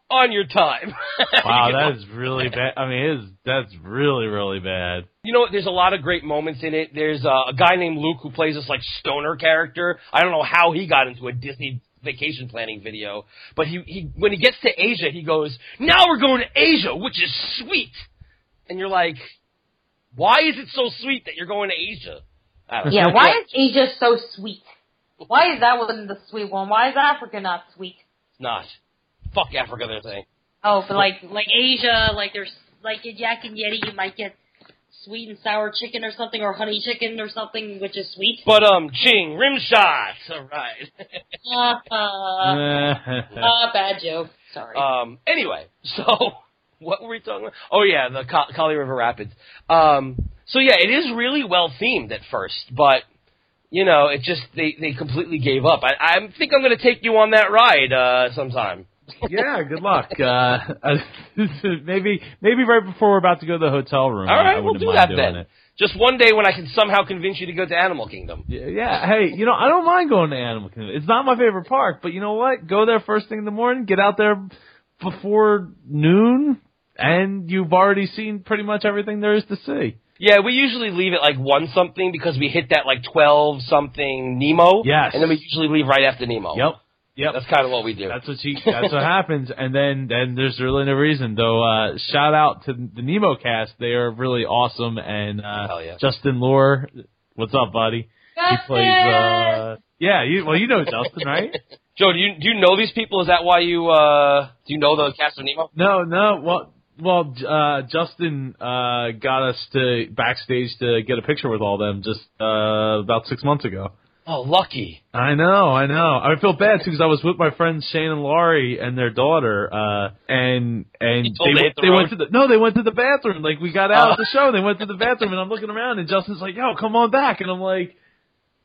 on your time. Wow, You know? that is really bad. I mean, it is, that's really, really bad. You know what? There's a lot of great moments in it. There's uh, a guy named Luke who plays this like stoner character. I don't know how he got into a Disney vacation planning video, but he he when he gets to Asia, he goes, "Now we're going to Asia, which is sweet." And you're like, "Why is it so sweet that you're going to Asia?" Don't know. Yeah, why is Asia so sweet? Why is that one the sweet one? Why is Africa not sweet? It's not? Fuck Africa, they're saying. Oh, but like like Asia, like there's like in Yak and Yeti, you might get sweet and sour chicken or something, or honey chicken or something, which is sweet. But um, ching rim shots. All right. Uh, uh, uh, bad joke. Sorry. Um, anyway, so what were we talking about? Oh yeah, the Ka- Kali River Rapids. Um, so yeah, it is really well themed at first, but you know, it just they they completely gave up. I, I think I'm going to take you on that ride uh, sometime. Yeah, good luck. Uh, maybe, maybe right before we're about to go to the hotel room. All I- I we'll do that then. it. Just one day when I can somehow convince you to go to Animal Kingdom. Yeah, yeah, hey, you know, I don't mind going to Animal Kingdom. It's not my favorite park, but you know what? Go there first thing in the morning, get out there before noon, and you've already seen pretty much everything there is to see. Yeah, we usually leave at like one something because we hit that like twelve something Nemo. Yes. and then we usually leave right after Nemo. Yep. Yep. that's kind of what we do. That's what she. That's what happens, and then then there's really no reason. Though, uh, shout out to the Nemo cast; they are really awesome. And uh, Hell yeah. Justin Lore, what's up, buddy? He plays. Uh, yeah, you well, you know Justin, right? Joe, do you do you know these people? Is that why you uh do you know the cast of Nemo? No, no. Well, well, uh, Justin uh, got us to backstage to get a picture with all them just uh, about six months ago. Oh, lucky. I know, I know. I feel bad too because I was with my friends Shane and Laurie and their daughter, uh, and and they went- the they went to the no, they went to the bathroom. Like we got out Oh. of the show, and they went to the bathroom, and I'm looking around, and Justin's like, "Yo, come on back," and I'm like.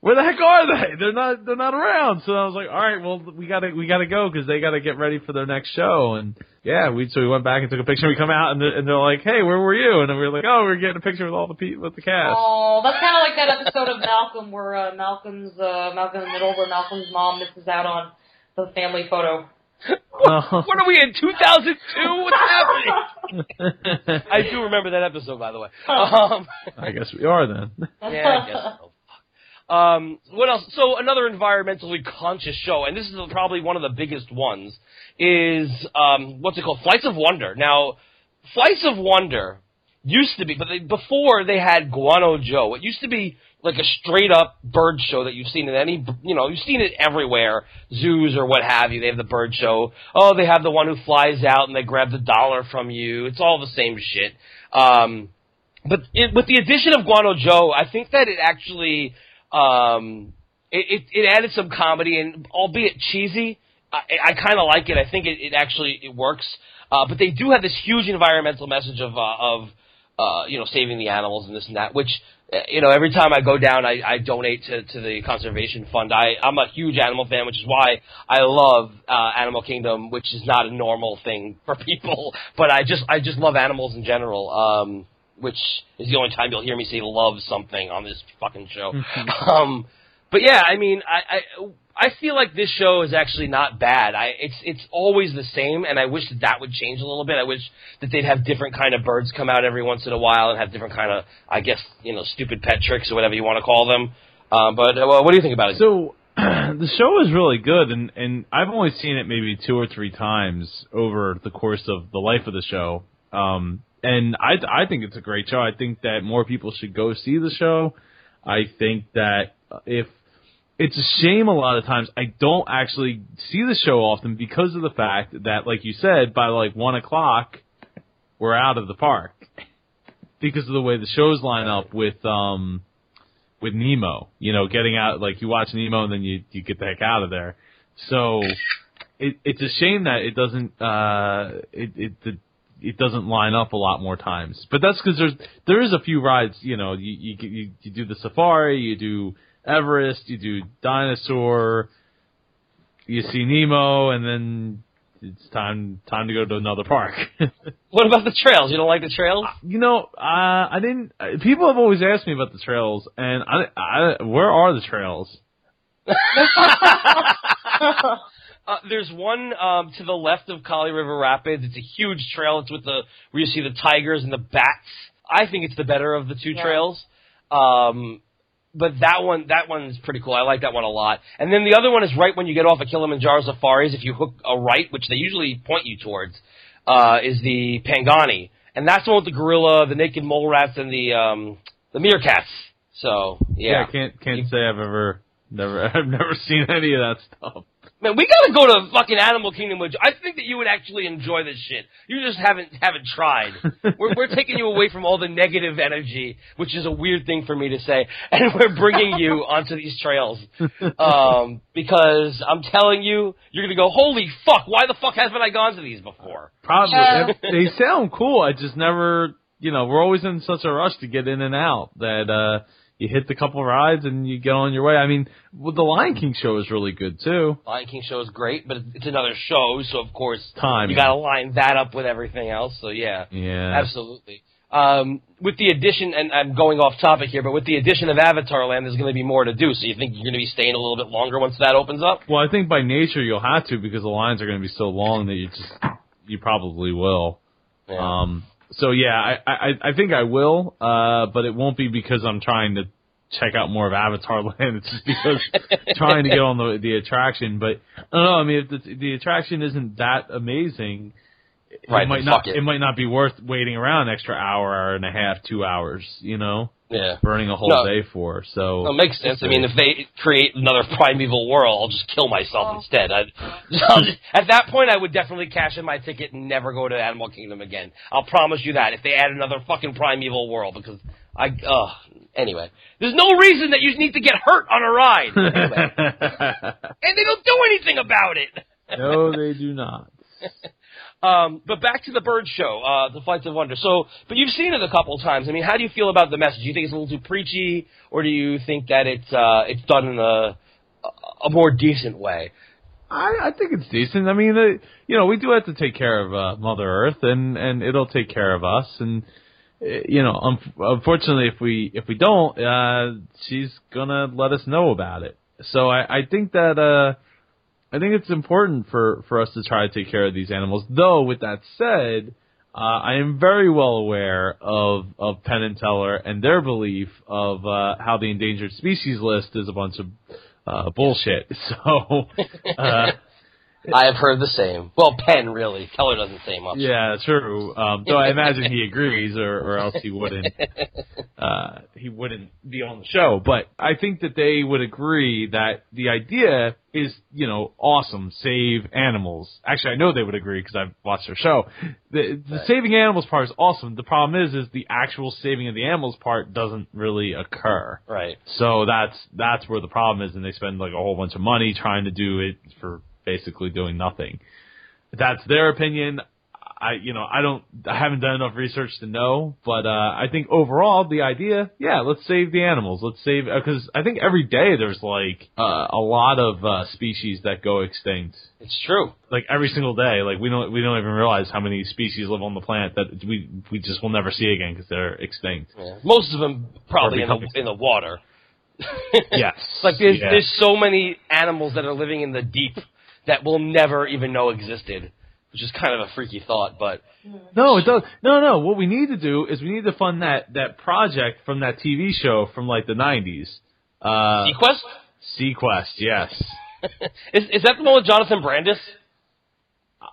Where the heck are they? They're not. They're not around. So I was like, all right, well, we gotta we gotta go because they gotta get ready for their next show. And yeah, we so we went back and took a picture. We come out and they're, and they're like, hey, where were you? And then we were like, oh, we are getting a picture with all the pe- with the cast. Oh, that's kind of like that episode of Malcolm where uh, Malcolm's uh, Malcolm in the Middle, where Malcolm's mom misses out on the family photo. Oh. What are we in 2002? What's happening? I do remember that episode, by the way. Um, I guess we are then. yeah, I guess so. Um, what else? So another environmentally conscious show, and this is probably one of the biggest ones, is um, what's it called? Flights of Wonder. Now, Flights of Wonder used to be, but they, before they had Guano Joe, it used to be like a straight up bird show that you've seen in any, you know, you've seen it everywhere, zoos or what have you. They have the bird show. Oh, they have the one who flies out and they grab the dollar from you. It's all the same shit. Um, but it, with the addition of Guano Joe, I think that it actually um, it, it, it added some comedy and albeit cheesy, I, I kind of like it. I think it, it actually it works. Uh, but they do have this huge environmental message of uh, of uh, you know saving the animals and this and that, which uh, you know every time I go down, I, I donate to, to the conservation fund. I I'm a huge animal fan, which is why I love uh, Animal Kingdom, which is not a normal thing for people, but I just I just love animals in general. Um, which is the only time you'll hear me say love something on this fucking show. um, but yeah, I mean, I, I I feel like this show is actually not bad. I it's it's always the same, and I wish that that would change a little bit. I wish that they'd have different kind of birds come out every once in a while and have different kind of, I guess, you know, stupid pet tricks or whatever you want to call them. Um, but uh, well, what do you think about it? So the show is really good, and and I've only seen it maybe two or three times over the course of the life of the show. Um, and I I think it's a great show. I think that more people should go see the show. I think that if it's a shame a lot of times I don't actually see the show often because of the fact that, like you said, by like one o'clock, we're out of the park because of the way the shows line up with um with Nemo. You know, getting out like you watch Nemo and then you you get the heck out of there. So it, it's a shame that it doesn't uh it it it, it doesn't line up a lot more times. But that's because there's there is a few rides. You know, you you you, you do the safari, you do Everest, you do dinosaur, you see Nemo, and then it's time time to go to another park. What about the trails? You don't like the trails? you know, uh, I didn't. uh, People have always asked me about the trails, and I, I where are the trails? Uh, there's one um, to the left of Kali River Rapids. It's a huge trail. It's with the where you see the tigers and the bats. I think it's the better of the two Yeah. trails. Um, but that one, that one's pretty cool. I like that one a lot. And then the other one is right when you get off of Kilimanjaro Safaris. If you hook a right, which they usually point you towards, uh, is the Pangani, and that's the one with the gorilla, the naked mole rats, and the um, the meerkats. So yeah, I can't can't say I've ever never I've never seen any of that stuff. Man, we gotta go to fucking Animal Kingdom. With I think that you would actually enjoy this shit. You just haven't haven't tried. we're we're taking you away from all the negative energy, which is a weird thing for me to say, and we're bringing you onto these trails. Um, because I'm telling you, you're gonna go, holy fuck! Why the fuck haven't I gone to these before? Probably Yeah. they sound cool. I just never, you know, we're always in such a rush to get in and out that uh you hit the couple rides and you get on your way. I mean, well, the Lion King show is really good too. Lion King show is great, but it's another show, so of course Time. you gotta line that up with everything else. So yeah. Yeah. Absolutely. Um, with the addition, and I'm going off topic here, but with the addition of Avatar Land, there's going to be more to do. So you think you're going to be staying a little bit longer once that opens up? Well, I think by nature you'll have to because the lines are going to be so long that you just you probably will. Yeah. Um, so yeah, I, I I think I will, uh, but it won't be because I'm trying to check out more of Avatar Land. It's just because trying to get on the the attraction. But I don't know. I mean, if the, the attraction isn't that amazing, Right, it might not it. it might not be worth waiting around an extra hour, hour and a half, two hours. You know, yeah. burning a whole No. day for. So Well, it makes sense. I mean, if they create another Primeval Whirl, I'll just kill myself instead. I'd, just, at that point, I would definitely cash in my ticket and never go to Animal Kingdom again. I'll promise you that. If they add another fucking Primeval Whirl, because I, uh, anyway, there's no reason that you need to get hurt on a ride. Anyway. and they don't do anything about it. no, they do not. Um, but back to the bird show, uh, the Flights of Wonder. So, but you've seen it a couple times. I mean, how do you feel about the message? Do you think it's a little too preachy, or do you think that it's uh, it's done in a a more decent way? I, I think it's decent. I mean, uh, you know, we do have to take care of uh, Mother Earth, and and it'll take care of us. And uh, you know, um, unfortunately, if we if we don't, uh, she's gonna let us know about it. So I, I think that uh, I think it's important for for us to try to take care of these animals. Though, with that said. Uh, I am very well aware of, of Penn and Teller and their belief of uh, how the endangered species list is a bunch of uh, bullshit. So, uh, I have heard the same. Well, Penn really. Teller doesn't say much. Yeah, true. Um, though I imagine he agrees, or, or else he wouldn't. Uh, he wouldn't be on the show. But I think that they would agree that the idea is, you know, awesome. Save animals. Actually, I know they would agree because I've watched their show. The, the saving animals part is awesome. The problem is, is the actual saving of the animals part doesn't really occur. Right. So that's that's where the problem is, and they spend like a whole bunch of money trying to do it for basically doing nothing. That's their opinion. I you know I don't I haven't done enough research to know, but uh, I think overall the idea, yeah, let's save the animals. Let's save because I think every day there's like uh, a lot of uh, species that go extinct. It's true. Like every single day, like we don't we don't even realize how many species live on the planet that we we just will never see again because they're extinct. Yeah. Most of them probably in the in the water. Yes, Like there's Yeah. there's so many animals that are living in the deep that we'll never even know existed, which is kind of a freaky thought. But No, it does. No, no. What we need to do is we need to fund that that project from that TV show from like the '90s. Uh, seaQuest seaQuest, yes. is is that the one with Jonathan Brandis?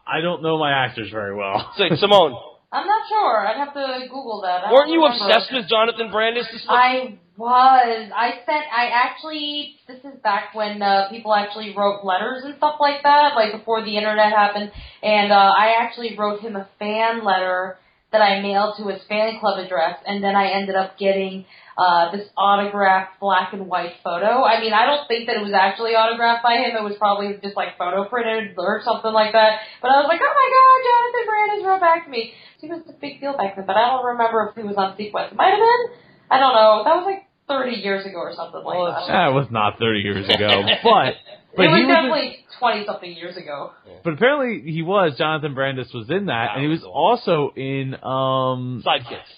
I don't know my actors very well. So Simone, I'm not sure. I'd have to Google that. I weren't you remember. obsessed with Jonathan Brandis? This I was. I sent. I actually. This is back when uh, people actually wrote letters and stuff like that, like before the internet happened. And uh, I actually wrote him a fan letter that I mailed to his fan club address, and then I ended up getting uh, this autographed black and white photo. I mean, I don't think that it was actually autographed by him. It was probably just like photo printed or something like that. But I was like, oh my god, Jonathan Brandis wrote back to me. He was a big deal back then, but I don't remember if he was on seaQuest. It might have been. I don't know. That was like 30 years ago or something like Well, that. That was not 30 years ago, but but it was he was. definitely 20 something years ago. but apparently he was. Jonathan Brandis was in that, and he was also in um Sidekicks.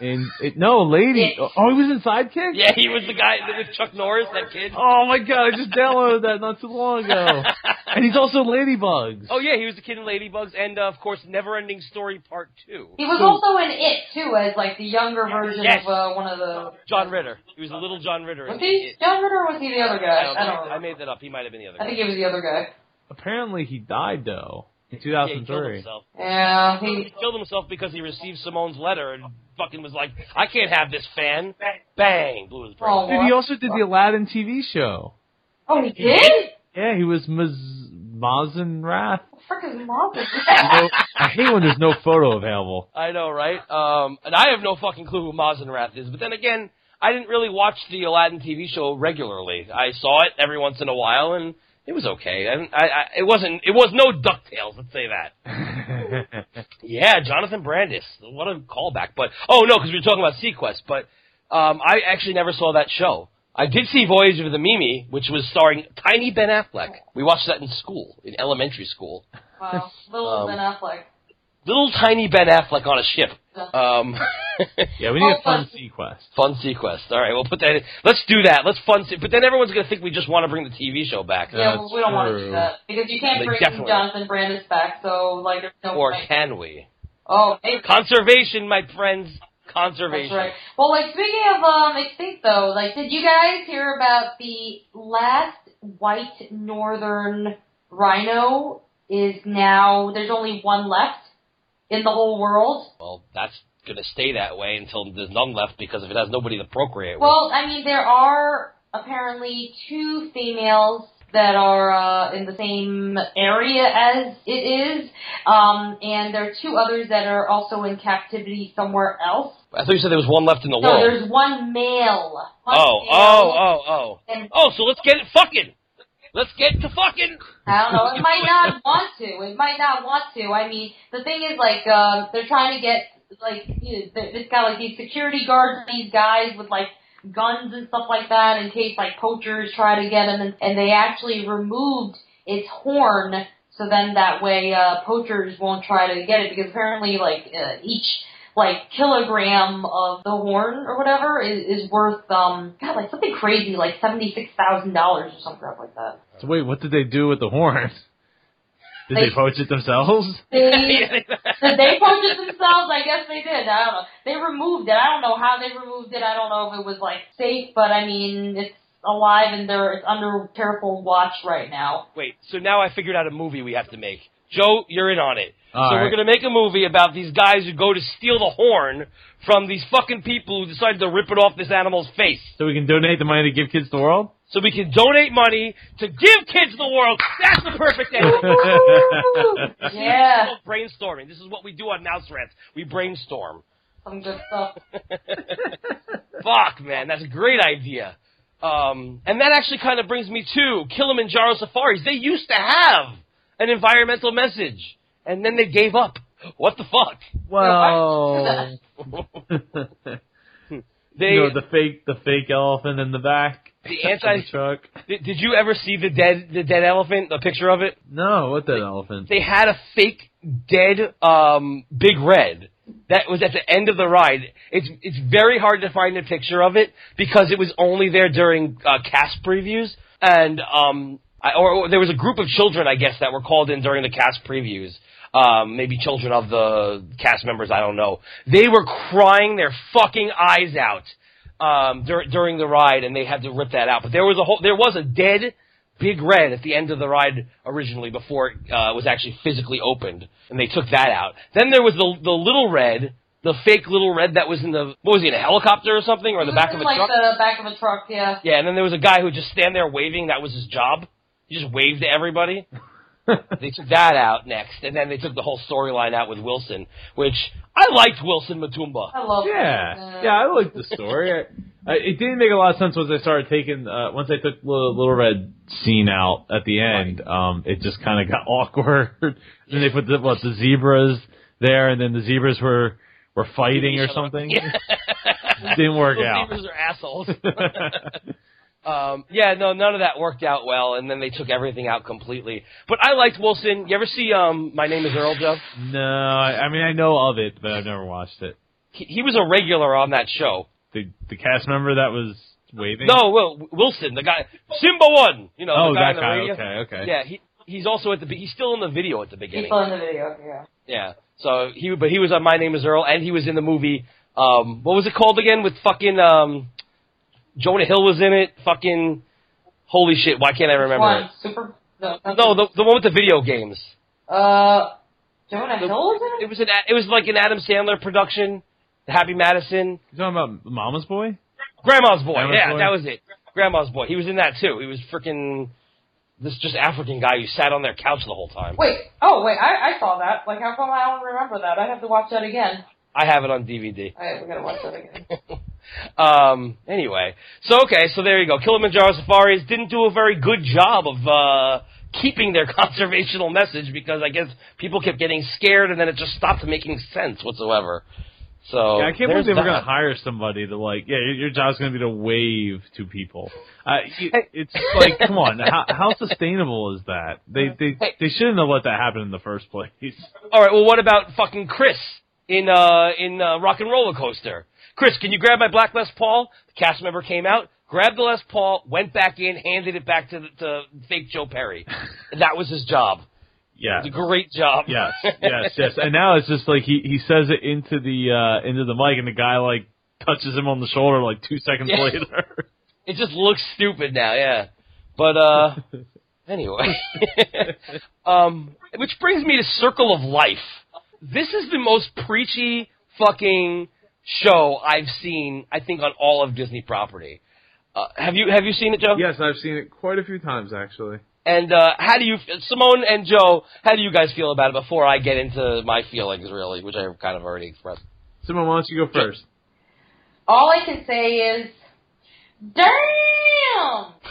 In it, no lady. Yes. Oh, he was in Sidekick. Yeah, he was the guy with Chuck Norris, that kid. Oh my god, I just downloaded that not too long ago. and he's also Ladybugs. Oh yeah, he was the kid in Ladybugs, and uh, of course, Neverending Story Part Two. He was also in It, too, as like the younger version Yes. of uh, one of the... John Ritter. He was a little John Ritter. Was he it. John Ritter or was he the other I, guy? don't I don't know. I made that up. He might have been the other I guy. think he was the other guy. Apparently he died though in Yeah, he killed 2003. himself. Yeah, he... He killed himself because he received Simone's letter and fucking was like, I can't have this fan. Bang, blew his brains. Oh, Dude, he also did the Aladdin TV show. oh, he did? Yeah, he was Maz- Mazin Rath. Frick his mom. You I hate when there's no photo available. I know, right? Um, and I have no fucking clue who Mazenrath is. But then again, I didn't really watch the Aladdin TV show regularly. I saw it every once in a while, and it was okay. I, I, I it wasn't. It was no Ducktales. Let's say that. Yeah, Jonathan Brandis. What a callback. But oh no, because we were talking about seaQuest. But um, I actually never saw that show. I did see Voyage of the Mimi, which was starring tiny Ben Affleck. We watched that in school, in elementary school. Wow, little Um, Ben Affleck. Little tiny Ben Affleck on a ship. Um, yeah, we need a fun but- seaQuest. Fun seaQuest. All right, we'll put that in. Let's do that. Let's fun. Se- but then everyone's going to think we just want to bring the TV show back. Yeah, well, we don't want to true. do that because you can't They bring definitely- Jonathan Brandis back. So like, there's no Or point. can we? Oh, maybe. Conservation, my friends. That's Conservation. right. Well, like speaking of um extinct though, like did you guys hear about the last white northern rhino is now there's only one left in the whole world? Well, that's going to stay that way until there's none left because if it has nobody to procreate with. Well, I mean there are apparently two females that are uh, in the same area as it is, um, and there are two others that are also in captivity somewhere else. I thought you said there was one left in the No, world. there's one male. One Oh, male, oh, oh, oh. And Oh, so let's get it fucking. Let's get to fucking. I don't know. It might not want to. It might not want to. I mean, the thing is, like, um, they're trying to get like you know, th- it's got like these security guards, these guys with like guns and stuff like that, in case like poachers try to get him, and, and they actually removed its horn, so then that way uh, poachers won't try to get it because apparently like uh, each like kilogram of the horn or whatever is, is worth um God like something crazy like seventy six thousand dollars or some crap like that. So wait, what did they do with the horn? Did They- they poach it themselves? They Did they poach it themselves? I guess they did. I don't know. They removed it. I don't know how they removed it. I don't know if it was like safe, but I mean, it's alive and they're it's under careful watch right now. Wait, so now I figured out a movie we have to make. Joe, you're in on it. All so right. we're gonna make a movie about these guys who go to steal the horn from these fucking people who decided to rip it off this animal's face. So we can donate the money to give kids the world? So we can donate money to give kids the world. That's the perfect ending. Yeah, This brainstorming. This is what we do on Mouse Rants. We brainstorm. some good stuff. Fuck, man, that's a great idea. Um, and that actually kind of brings me to Kilimanjaro Safaris. They used to have an environmental message, and then they gave up. What the fuck? Well, They you know the fake the fake elephant in the back the anti. truck. Did, did you ever see the dead the dead elephant? A picture of it. No, what that elephant? They had a fake dead um, big red that was at the end of the ride. It's it's very hard to find a picture of it because it was only there during uh, cast previews and um I, or, or there was a group of children I guess that were called in during the cast previews. Um, maybe children of the cast members, I don't know. They were crying their fucking eyes out um, dur- during the ride, and they had to rip that out. But there was a whole, there was a dead big red at the end of the ride originally before it uh, was actually physically opened, and they took that out. Then there was the the little red the fake little red that was in the what was he in a helicopter or something or in the back of a truck? like truck? the back of a truck, yeah. Yeah, and then there was a guy who would just stand there waving. That was his job. He just waved to everybody. they took that out next, and then they took the whole storyline out with Wilson, which I liked Wilson Matumba. I love Yeah, that. yeah, I liked the story. I, I, it didn't make a lot of sense once I started taking uh, once I took little, little red scene out at the end. Um, it just kind of got awkward. then they put the what the zebras there, and then the zebras were were fighting or something. Yeah. Didn't work Those out. zebras are assholes. Um, yeah, no, none of that worked out well, and then they took everything out completely. But I liked Wilson. You ever see um, My Name Is Earl, Joe? no, I, I mean I know of it, but I've never watched it. He, he was a regular on that show. The the cast member that was waving. No, Will Wilson, the guy Simba one. You know, Oh, the guy that the guy. radio. Okay, okay. Yeah, he he's also at the he's still in the video at the beginning. People in the video, yeah. Yeah. So he but he was on My Name Is Earl, and he was in the movie. Um, what was it called again? With fucking um, Jonah Hill was in it. Fucking holy shit! Why can't I remember One, it? super. No, No, the the one with the video games. Uh, Jonah The- Hill was in It it? was an it was like an Adam Sandler production. Happy Madison, You talking about Mama's Boy? Grandma's Boy. Grandma's yeah, Boy? that was it. Grandma's Boy. He was in that too. He was freaking this just African guy who sat on their couch the whole time. Wait, oh wait, I, I saw that. Like, how come I don't remember that? I have to watch that again. I have it on DVD. Alright, we gotta watch that again. um. Anyway, so okay, so there you go. Kilimanjaro Safaris didn't do a very good job of uh, keeping their conservational message because I guess people kept getting scared and then it just stopped making sense whatsoever. So Yeah, I can't believe they were going to hire somebody to like, yeah, your, your job's going to be to wave to people. Uh, Hey. it's like, come on, how, how sustainable is that? They they Hey. they shouldn't have let that happen in the first place. All right. Well, what about fucking Chris in uh in uh, Rock and Roller Coaster? Chris, can you grab my black Les Paul? The cast member came out, grabbed the Les Paul, went back in, handed it back to the, to fake Joe Perry. that was his job. Yeah. Great job. Yes, yes, yes. And now it's just like he he says it into the uh into the mic, and the guy like touches him on the shoulder like two seconds Yeah. later. It just looks stupid now, yeah. But uh anyway. um which brings me to Circle of Life. This is the most preachy fucking show I've seen, I think, on all of Disney property. Uh, have you have you seen it, Joe? Yes, I've seen it quite a few times actually. And uh, how do you, Simone and Joe? How do you guys feel about it before I get into my feelings, really, which I've kind of already expressed? Simone, why don't you go first? All I can say is, damn!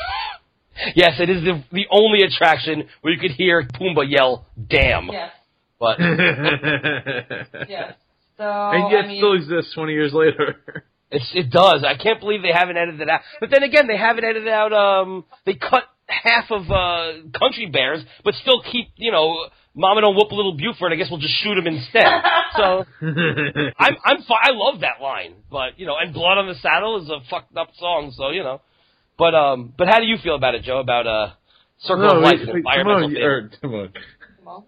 Yes, it is the the only attraction where you could hear Pumbaa yell "damn." Yes, But yes. So, and yet I mean, still exists 20 years later. It's, it does. I can't believe they haven't edited it out. But then again, they haven't edited out. Um, they cut half of uh, Country Bears, but still keep you know, Mama don't whoop little Buford. I guess we'll just shoot him instead. so I'm I'm fi- I love that line, but you know, and Blood on the Saddle is a fucked up song. So you know, but um, but how do you feel about it, Joe? About uh, Circle no, of Life wait, and wait, environmental Simone, thing? or, Simone. well,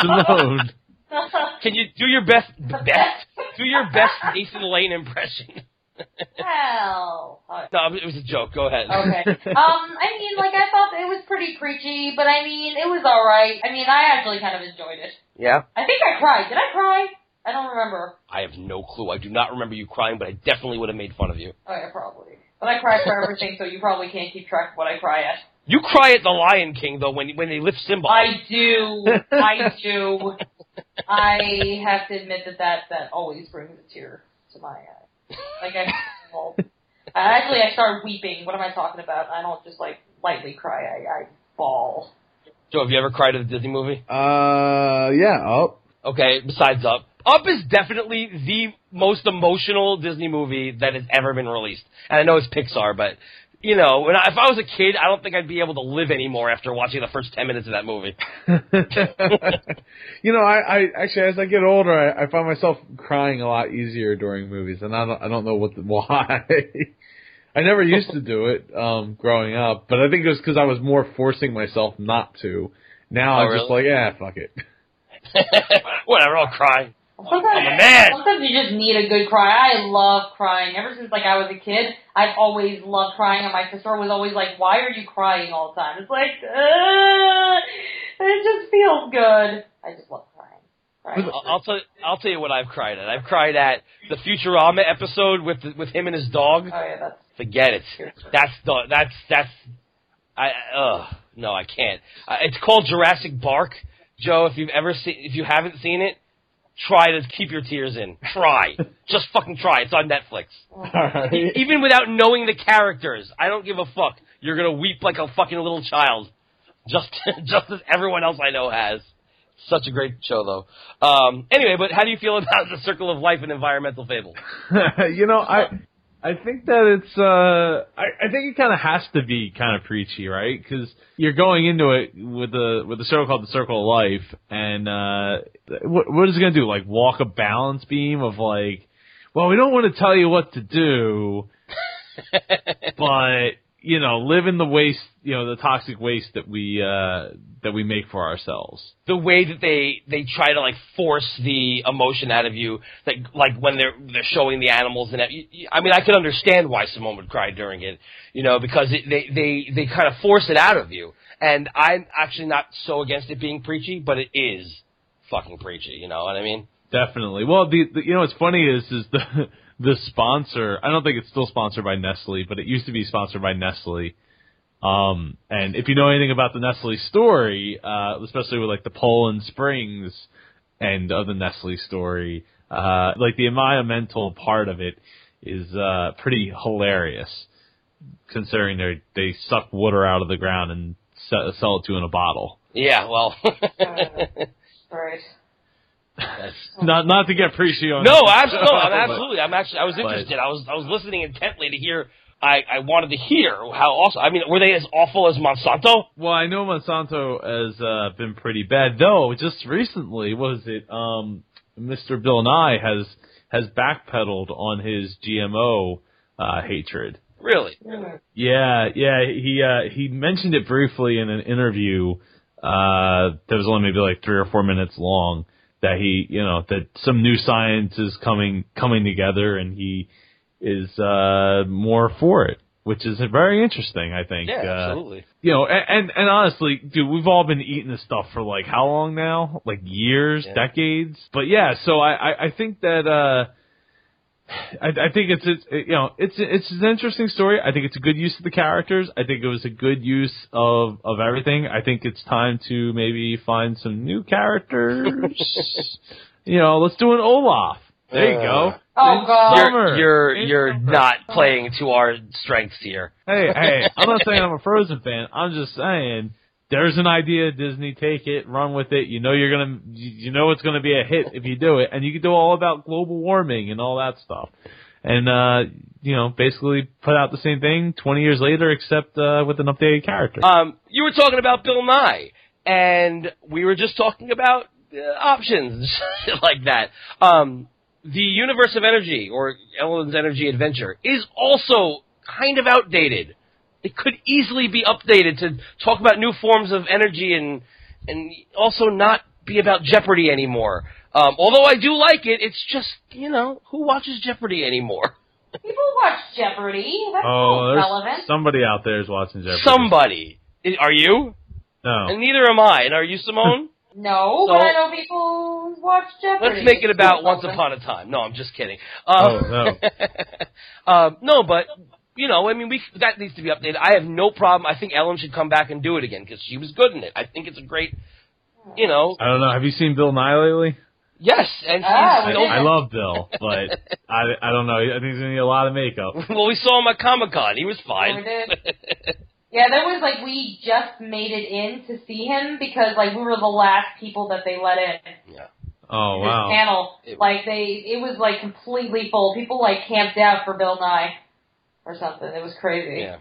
Simone. Can you do your best? Best? Do your best Nathan Lane impression. hell. Uh, no, it was a joke. Go ahead. Okay. Um, I mean, like I thought it was pretty preachy, but I mean, it was all right. I mean, I actually kind of enjoyed it. Yeah. I think I cried. Did I cry? I don't remember. I have no clue. I do not remember you crying, but I definitely would have made fun of you. Oh yeah, probably. But I cry for everything, so you probably can't keep track of what I cry at. You cry at the Lion King though when when they lift Simba. I do. I do. I have to admit that that, that always brings a tear to my eye. Like I, well, actually, I start weeping. What am I talking about? I don't just like lightly cry. I, I bawl. Joe, have you ever cried at a Disney movie? Uh, yeah. Oh, Okay, besides Up. Up is definitely the most emotional Disney movie that has ever been released. And I know it's Pixar, but you know, I, if I was a kid, I don't think I'd be able to live anymore after watching the first ten minutes of that movie. you know, I, I actually, as I get older, I, I find myself crying a lot easier during movies, and I don't, I don't know what the, why. I never used to do it um, growing up, but I think it was because I was more forcing myself not to. Now Oh, I'm just like, yeah, fuck it. Whatever, I'll cry. Sometimes, I'm a man. sometimes you just need a good cry. I love crying. Ever since like I was a kid, I've always loved crying, and my sister was always like, "Why are you crying all the time?" It's like, uh, it just feels good. I just love crying. Right. I'll, I'll tell I'll tell you what I've cried at. I've cried at the Futurama episode with the, with him and his dog. Oh yeah, that's Forget it. That's the that's that's I ugh no I can't. Uh, it's called Jurassic Bark, Joe. If you've ever seen if you haven't seen it, try to keep your tears in. Try, just fucking try. It's on Netflix. Even without knowing the characters, I don't give a fuck. You're gonna weep like a fucking little child, just just as everyone else I know has. Such a great show, though. Um, anyway, but how do you feel about the Circle of Life and Environmental Fable? you know, I I think that it's uh I, I think it kind of has to be kind of preachy, right? Because you're going into it with the with the show called the Circle of Life, and uh what what is it gonna do? Like walk a balance beam of like, well, we don't want to tell you what to do, but you know, live in the waste, you know, the toxic waste that we uh that we make for ourselves. the way that they they try to like force the emotion out of you, that like when they're they're showing the animals and that- I mean I can understand why Simone would cry during it, you know, because it, they they they kind of force it out of you. And I'm actually not so against it being preachy, but it is fucking preachy. You know what I mean? Definitely. Well, the, the you know what's funny is is the the sponsor. I don't think it's still sponsored by Nestle, but it used to be sponsored by Nestle. Um, and if you know anything about the Nestle story, uh, especially with like the Poland Springs end of the Nestle story, uh, like the environmental part of it is uh, pretty hilarious, considering they they suck water out of the ground and sell, sell it to you in a bottle. Yeah. Well. right. That's, Not not to get preachy on No, absolutely. No, I'm absolutely. I'm actually. I was interested. I was. I was listening intently to hear. I. I wanted to hear how awesome. I mean, were they as awful as Monsanto? Well, I know Monsanto has uh, been pretty bad, though. Just recently, was it um, Mr. Bill Nye has has backpedaled on his GMO uh, hatred. Really? Yeah, yeah, he uh, he mentioned it briefly in an interview uh, that was only maybe like three or four minutes long. That he, you know, that some new science is coming coming together, and he is uh, more for it, which is very interesting. I think. Yeah, uh, absolutely. you know, and, and and honestly, dude, we've all been eating this stuff for like how long now? Like years, Yeah. decades. But yeah, so I I, I think that uh I, I think it's it's you know it's it's an interesting story. I think it's a good use of the characters. I think it was a good use of of everything. I think it's time to maybe find some new characters. you know, let's do an Olaf. There you go. Uh, oh, In God. summer. You're you're you're not playing to our strengths here. Hey, hey, I'm not saying I'm a Frozen fan. I'm just saying there's an idea, Disney, take it, run with it. You know you're gonna, you know it's gonna be a hit if you do it, and you can do all about global warming and all that stuff. And uh, you know, basically put out the same thing 20 years later, except uh, with an updated character. Um, you were talking about Bill Nye, and we were just talking about uh, options like that. Um, the Universe of Energy or Ellen's Energy Adventure is also kind of outdated. It could easily be updated to talk about new forms of energy and and also not be about Jeopardy anymore. Um, although I do like it, it's just you know who watches Jeopardy anymore? People watch Jeopardy. That's oh, there's relevant. somebody out there is watching Jeopardy. Somebody. Are you? No. And neither am I. And are you, Simone? No, So- but I know people watch Jeopardy. Let's make it about Once. Upon a Time. No, I'm just kidding. Um, Oh, no. um, no, but you know, I mean, we that needs to be updated. I have no problem. I think Ellen should come back and do it again because she was good in it. I think it's a great, you know, I don't know. Have you seen Bill Nye lately? yes, and she's. Ah, I, we still- did. I love Bill, but I, I don't know. I think he's gonna need a lot of makeup. well, we saw him at Comic Con. He was fine. Yeah, there was like we just made it in to see him because like we were the last people that they let in. Yeah. Oh His wow. panel, It- like they, it was like completely full. People like camped out for Bill Nye or something. It was crazy. yeah,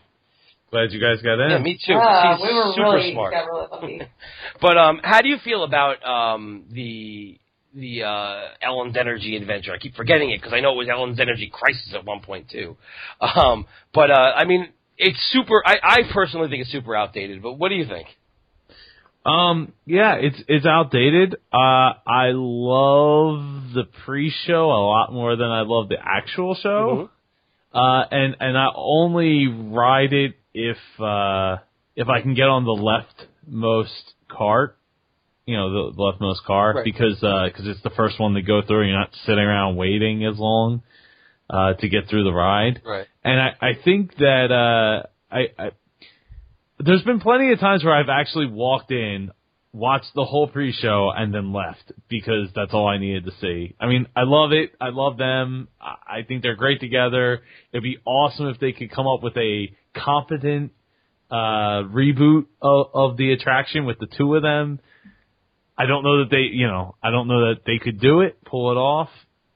Glad you guys got in. yeah, me too. He's we were super really smart. got really lucky. But um, how do you feel about um the the uh, Ellen's Energy Adventure? I keep forgetting it because I know it was Ellen's Energy Crisis at one point too. Um, but uh, I mean, it's super. I, I personally think it's super outdated. But what do you think? Um, yeah, it's it's outdated. Uh, I love the pre-show a lot more than I love the actual show. Uh, and and I only ride it if uh if I can get on the leftmost cart. you know, the, the leftmost car Right. because because it's the first one to go through. You're not sitting around waiting as long uh, to get through the ride. Right. And I, I think that uh, I, I there's been plenty of times where I've actually walked in, watched the whole pre-show, and then left because that's all I needed to see. I mean, I love it. I love them. I think they're great together. It'd be awesome if they could come up with a competent uh, reboot of, of the attraction with the two of them. I don't know that they, you know, I don't know that they could do it, pull it off.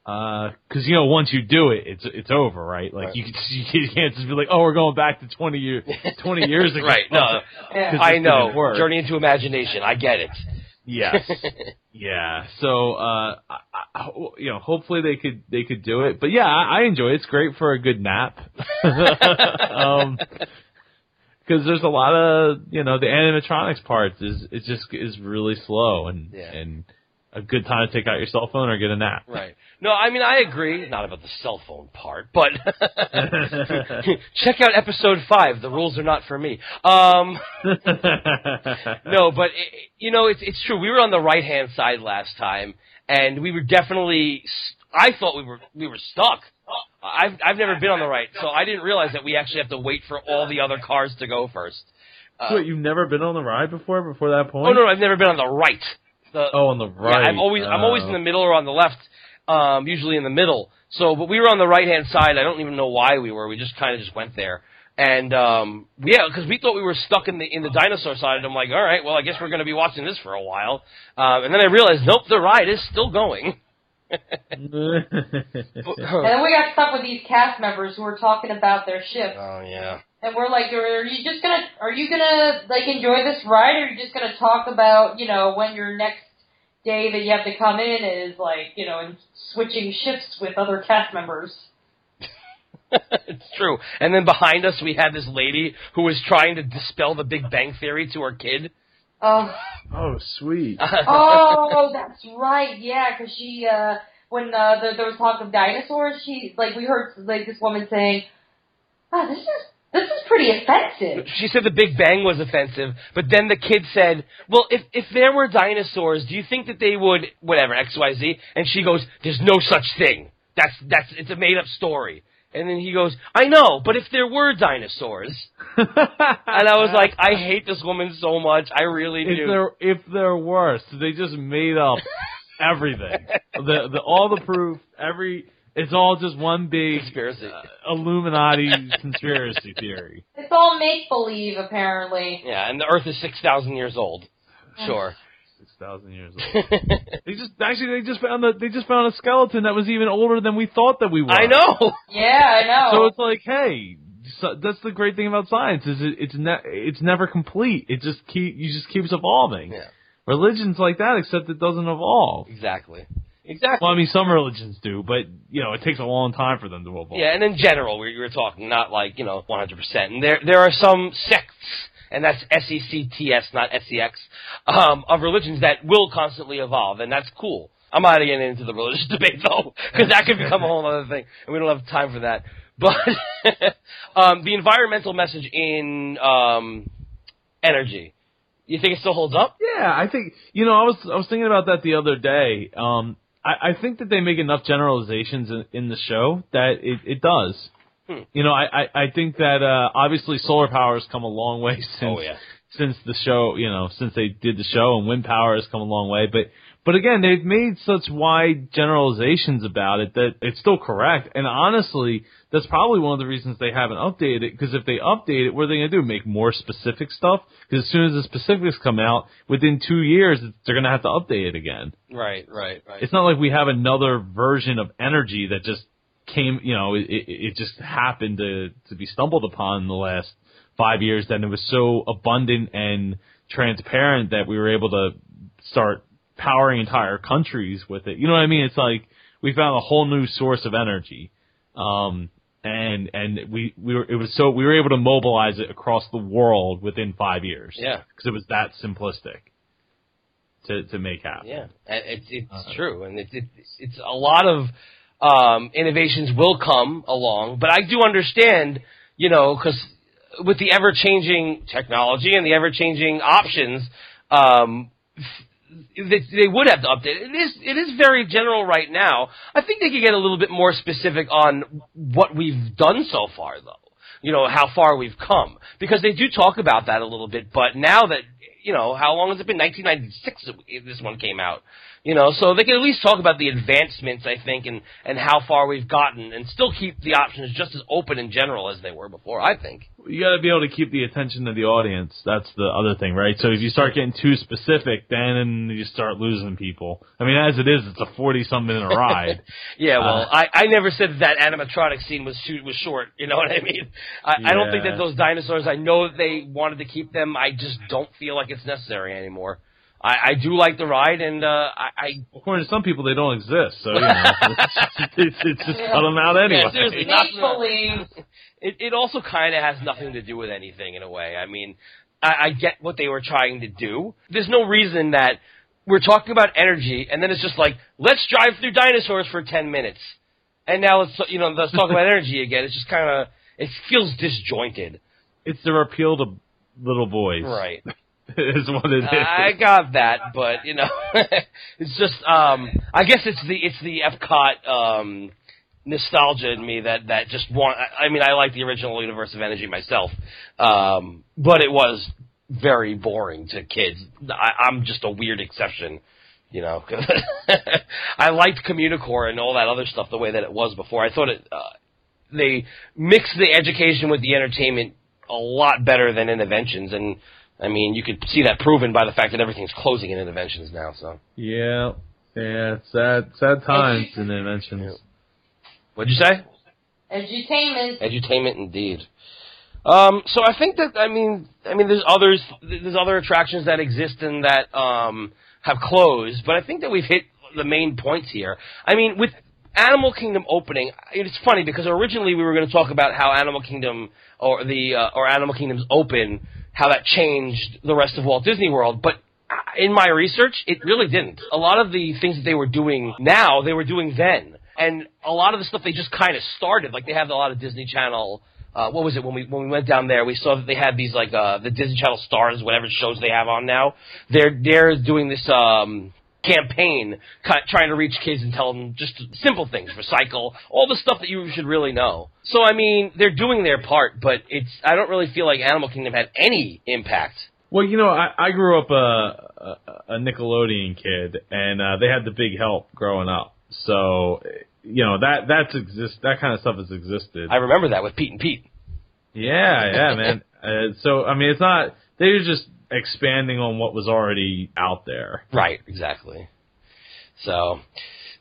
Because you know, once you do it, it's it's over, right? Like Right. you, can, you can't just be like, oh, we're going back to twenty years, twenty years ago. Right. No, Yeah. 'Cause I know. Journey into imagination. I get it. Yes. yeah. So, uh, I, I, you know, hopefully they could they could do it. But yeah, I, I enjoy it. It's great for a good nap. um, because there's a lot of you know the animatronics parts is it just is really slow and Yeah. and a good time to take out your cell phone or get a nap. Right. No, I mean I agree. Not about the cell phone part, but check out episode five. The rules are not for me. Um, no, but i you know it's it's true. We were on the right hand side last time, and we were definitely. I thought we were we were stuck. I've I've never been on the right, so I didn't realize that we actually have to wait for all the other cars to go first. Uh, so wait, you've never been on the ride before? Before that point? oh no, I've never been on the right. The, Oh, on the right. yeah, I'm always I'm always Oh. in the middle or on the left. Um, usually in the middle. So, but we were on the right hand side. I don't even know why we were. We just kind of just went there. And um, yeah, because we thought we were stuck in the in the dinosaur side. And I'm like, all right, well, I guess we're going to be watching this for a while. Um, and then I realized, nope, the ride is still going. And then we got stuck with these cast members who were talking about their shift. oh yeah. And we're like, are, are you just gonna, are you gonna, like, enjoy this ride, or are you just gonna talk about, you know, when your next day that you have to come in is, like, you know, and switching shifts with other cast members? it's true. And then behind us, we had this lady who was trying to dispel the Big Bang Theory to her kid. Oh, Oh, sweet. oh, that's right, yeah, because she, uh, when uh, the, there was talk of dinosaurs, she, like, we heard, like, this woman saying, oh, this is, this is pretty offensive. She said the Big Bang was offensive, but then the kid said, "Well, if if there were dinosaurs, do you think that they would whatever X Y Z?" And she goes, "There's no such thing. That's that's it's a made up story." And then he goes, "I know, but if there were dinosaurs," and I was like, "I hate this woman so much. I really if do." they're if they're worse, they just made up everything. the the all the proof, every it's all just one big Conspiracy. uh, Illuminati conspiracy theory. It's all make believe, apparently. yeah, and the Earth is six thousand years old. Sure. Six thousand years old. They just actually they just found the they just found a skeleton that was even older than we thought that we were. I know. Yeah, I know. So it's like, hey, so that's the great thing about science is it, it's ne- it's never complete. It just keep you just keeps evolving. Yeah. Religion's like that, except it doesn't evolve. Exactly. Exactly. Well, I mean, some religions do, but you know, it takes a long time for them to evolve. Yeah, and in general, we we were talking not like you know 100%. And there there are some sects, and that's S E C T S, not S E X, um, of religions that will constantly evolve, and that's cool. I'm not getting into the religious debate though, because that could become a whole other thing, and we don't have time for that. But um, the environmental message in um, energy, you think it still holds up? Yeah, I think you know I was I was thinking about that the other day. Um, I, I think that they make enough generalizations in, in the show that it, it does. Hmm. You know, I, I, I think that uh, obviously solar power has come a long way since Oh, yeah. since the show. You know, since they did the show, and wind power has come a long way. But but again, they've made such wide generalizations about it that it's still correct. And honestly, that's probably one of the reasons they haven't updated it. Because if they update it, what are they going to do? Make more specific stuff? Because as soon as the specifics come out, within two years, they're going to have to update it again. Right, right, right. It's not like we have another version of energy that just came, you know, it, it, just happened to, to be stumbled upon in the last five years. Then it was so abundant and transparent that we were able to start powering entire countries with it. You know what I mean? It's like we found a whole new source of energy. Um, and, and we, we were, it was so, we were able to mobilize it across the world within five years. Yeah. Cause it was that simplistic to, to make happen. Yeah, it's it's Uh-huh. true, and it's it, it's a lot of um, innovations will come along, but I do understand, you know, because with the ever changing technology and the ever changing options, um, they, they would have to update it. Is it is very general right now. I think they could get a little bit more specific on what we've done so far, though. You know how far we've come because they do talk about that a little bit. But now that you know how long has it been? 1996 that this one came out. You know, so they can at least talk about the advancements, I think, and and how far we've gotten, and still keep the options just as open in general as they were before. I think. You got to be able to keep the attention of the audience. That's the other thing, right? So if you start getting too specific, then you start losing people. I mean, as it is, it's a forty-some minute ride. Yeah, well, Uh, I, I never said that animatronic scene was too, was short. You know what I mean? I, I don't think that those dinosaurs. I know that they wanted to keep them. I just don't feel like it's necessary anymore. I, I do like the ride, and uh, I, I According to some people, they don't exist. So you know, it's, it's just cut them out anyway. Yeah, seriously, not- Make it, it also kind of has nothing to do with anything in a way. I mean, I, I get what they were trying to do. There's no reason that we're talking about energy, and then it's just like let's drive through dinosaurs for ten minutes, and now let's you know let's talk about energy again. It's just kind of it feels disjointed, It's the appeal to little boys. right? is what it is. I got that, but you know, it's just um I guess it's the it's the Epcot um nostalgia in me that that just want I mean I like the original Universe of Energy myself. Um but it was very boring to kids. I, I'm just a weird exception. You know, I liked Communicore and all that other stuff the way that it was before. I thought it, uh, they mixed the education with the entertainment a lot better than Innoventions, and I mean, you could see that proven by the fact that everything's closing in Innoventions now. So, Yeah, yeah. Sad, sad times in Innoventions. what'd you say? Edutainment. Edutainment, indeed. Um, so I think that I mean, I mean, there's others, there's other attractions that exist and that um, have closed, but I think that we've hit the main points here. I mean, with Animal Kingdom opening, it's funny because originally we were going to talk about how Animal Kingdom or the uh, or Animal Kingdom's open, how that changed the rest of Walt Disney World, but uh, in my research, it really didn't. A lot of the things that they were doing now, they were doing then. And a lot of the stuff they just kind of started. Like they have a lot of Disney Channel. Uh, what was it when we when we went down there? We saw that they had these like uh, the Disney Channel stars, whatever shows they have on now. They're they're doing this um, campaign, trying to reach kids and tell them just simple things, recycle, all the stuff that you should really know. So I mean, they're doing their part, but it's I don't really feel like Animal Kingdom had any impact. Well, you know, I, I grew up a, a, a Nickelodeon kid, and uh, they had the big help growing up. So, you know, that that's exist. That kind of stuff has existed. I remember that with Pete and Pete. Yeah, yeah, man. Uh, so, I mean, it's not. They're just expanding on what was already out there. Right, exactly. So,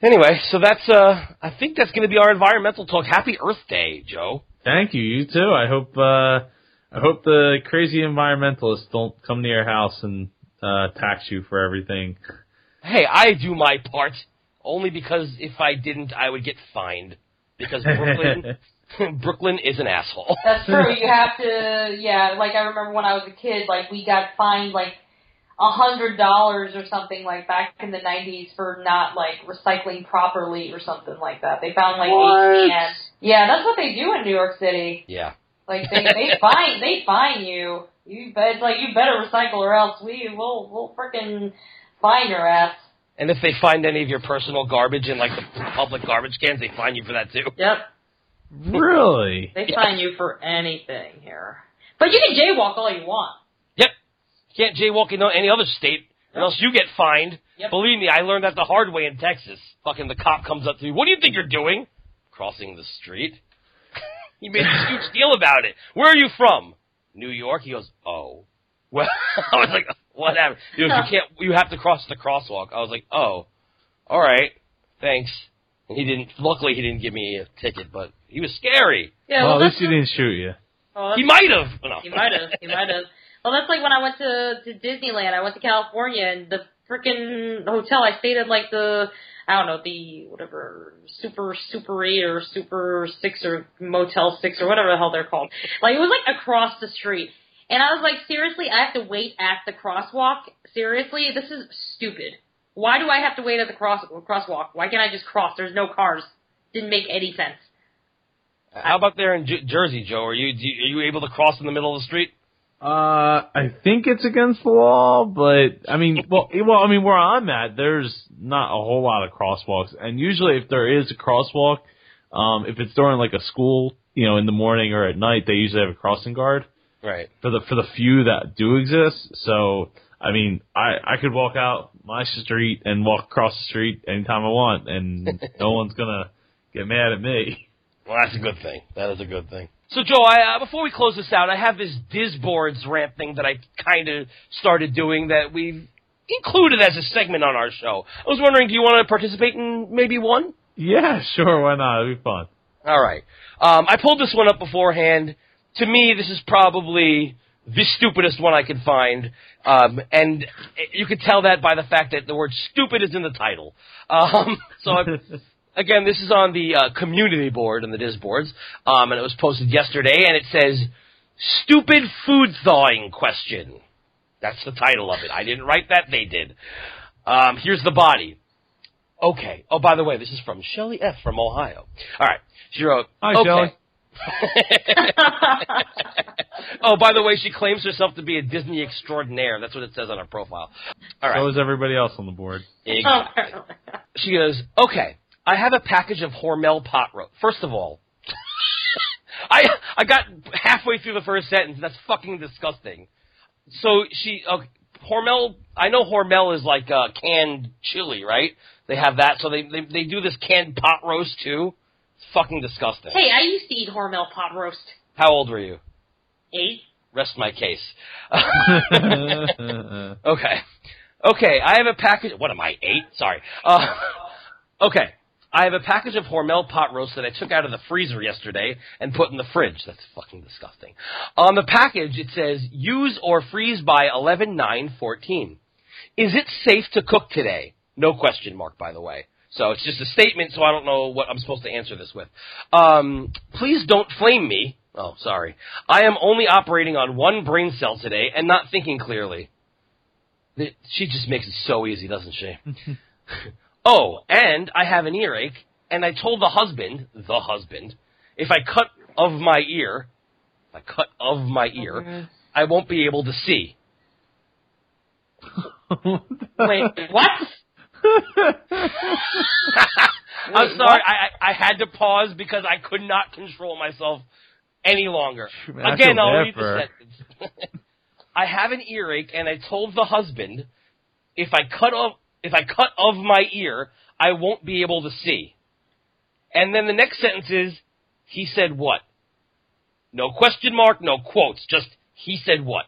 anyway, so that's uh, I think that's going to be our environmental talk. Happy Earth Day, Joe. Thank you. You too. I hope. Uh, I hope the crazy environmentalists don't come to your house and uh, tax you for everything. Hey, I do my part only because if I didn't, I would get fined because Brooklyn, Brooklyn is an asshole. That's true. You have to, yeah. Like I remember when I was a kid, like we got fined like a hundred dollars or something like back in the nineties for not like recycling properly or something like that. They found like eight cans. Yeah, that's what they do in New York City. Yeah. Like they they fine they fine you. You bet it's like you better recycle or else we will we'll freaking fine your ass. And if they find any of your personal garbage in like the public garbage cans, they fine you for that too. Yep. Really? They Yeah. fine you for anything here. But you can jaywalk all you want. Yep. You can't jaywalk in any other state, or else you get fined. Yep. Believe me, I learned that the hard way in Texas. Fucking the cop comes up to me. What do you think you're doing? Crossing the street. he made a huge deal about it. Where are you from? New York. He goes, oh. Well, I was like, what happened? He goes, you can't. You have to cross the crosswalk. I was like, oh, all right, thanks. And he didn't. Luckily, he didn't give me a ticket, but he was scary. Yeah, well, well, at least he didn't shoot you. oh, He might have. No. He might have. He might have. Well, that's like when I went to to Disneyland. I went to California, and the freaking hotel I stayed at, like the I don't know the whatever super super eight or super six or motel six or whatever the hell they're called. Like it was like across the street, and I was like, seriously, I have to wait at the crosswalk. Seriously, this is stupid. Why do I have to wait at the cross crosswalk? Why can't I just cross? There's no cars. Didn't make any sense. How about there in J- Jersey, Joe? Are you, do you are you able to cross in the middle of the street? Uh, I think it's against the law, but I mean, well, well, I mean, where I'm at, there's not a whole lot of crosswalks, and usually if there is a crosswalk, um, if it's during like a school, you know, in the morning or at night, they usually have a crossing guard Right. for the for the few that do exist. So, I mean, I I could walk out my street and walk across the street anytime I want, and no one's gonna get mad at me. Well, that's a good thing. That is a good thing. So, Joe, I, uh, before we close this out, I have this Disboards rant thing that I kind of started doing that we've included as a segment on our show. I was wondering, do you want to participate in maybe one? Yeah, sure, why not? It'd be fun. All right. Um, I pulled this one up beforehand. To me, this is probably the stupidest one I could find, um, and you could tell that by the fact that the word "stupid" is in the title. Um, so, I, again, this is on the uh, community board and the Disboards, um, and it was posted yesterday, and it says "Stupid Food Thawing Question." That's the title of it. I didn't write that; they did. Um, here's the body. Okay. Oh, by the way, this is from Shelly F. from Ohio. All right. She wrote. Hi, okay. Shelley. oh, by the way, she claims herself to be a Disney extraordinaire. That's what it says on her profile. All right. So is everybody else on the board. Exactly. She goes, okay, I have a package of Hormel pot roast. First of all, I I got halfway through the first sentence. That's fucking disgusting. So she, uh, Hormel, I know Hormel is like uh, canned chili, right? They have that, so they, they they do this canned pot roast too. It's fucking disgusting. Hey, I used to eat Hormel pot roast. How old were you? Eight. Rest my case. Okay. Okay, I have a package. What am I, eight? Sorry. Uh, okay. I have a package of Hormel pot roast that I took out of the freezer yesterday and put in the fridge. That's fucking disgusting. On the package, it says, use or freeze by 11 9 14. Is it safe to cook today? No question mark, by the way. So it's just a statement, so I don't know what I'm supposed to answer this with. Um, please don't flame me. Oh, sorry. I am only operating on one brain cell today and not thinking clearly. She just makes it so easy, doesn't she? oh, and I have an earache, and I told the husband, the husband, if I cut of my ear, if I cut of my oh, ear, I won't be able to see. Wait, what? I'm sorry, I, I I had to pause because I could not control myself any longer. Man, I Again, feel I'll bad read for the sentence. I have an earache, and I told the husband, if I cut off, if I cut of my ear, I won't be able to see. And then the next sentence is, he said what? No question mark, no quotes, just he said what?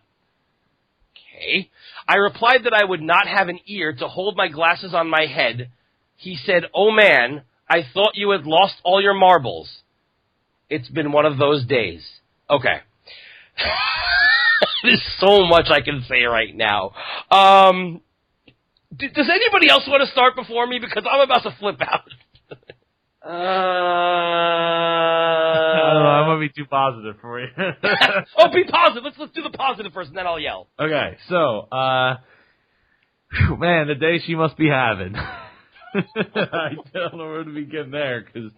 Okay. I replied that I would not have an ear to hold my glasses on my head. He said, Oh man, I thought you had lost all your marbles. It's been one of those days. Okay. There's so much I can say right now. Um, d- does anybody else want to start before me? Because I'm about to flip out. I don't know, I'm uh, gonna be too positive for you. oh, be positive. Let's let's do the positive first, and then I'll yell. okay, so, uh, man, the day she must be having. I don't know where to begin there, cause,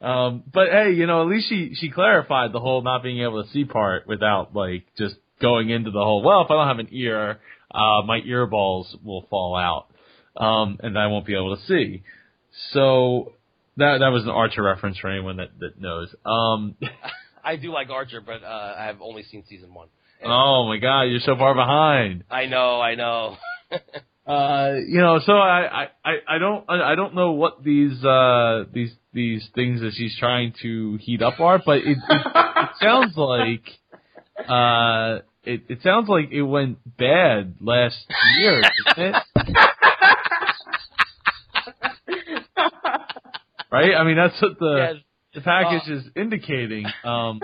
um, but hey, you know, at least she, she clarified the whole not being able to see part without, like, just going into the whole, well, if I don't have an ear, uh, my ear balls will fall out, um, and I won't be able to see. So, that, that was an Archer reference for anyone that, that knows. Um, I do like Archer, but uh, I have only seen season one. And oh my god, you're so far behind. I know, I know. Uh, you know, so I, I, I- don't, I I don't know what these, uh, these, these things that she's trying to heat up are, but it, it, it sounds like, uh, it, it sounds like it went bad last year. Right? I mean, that's what the, Yes. the package is indicating. Um,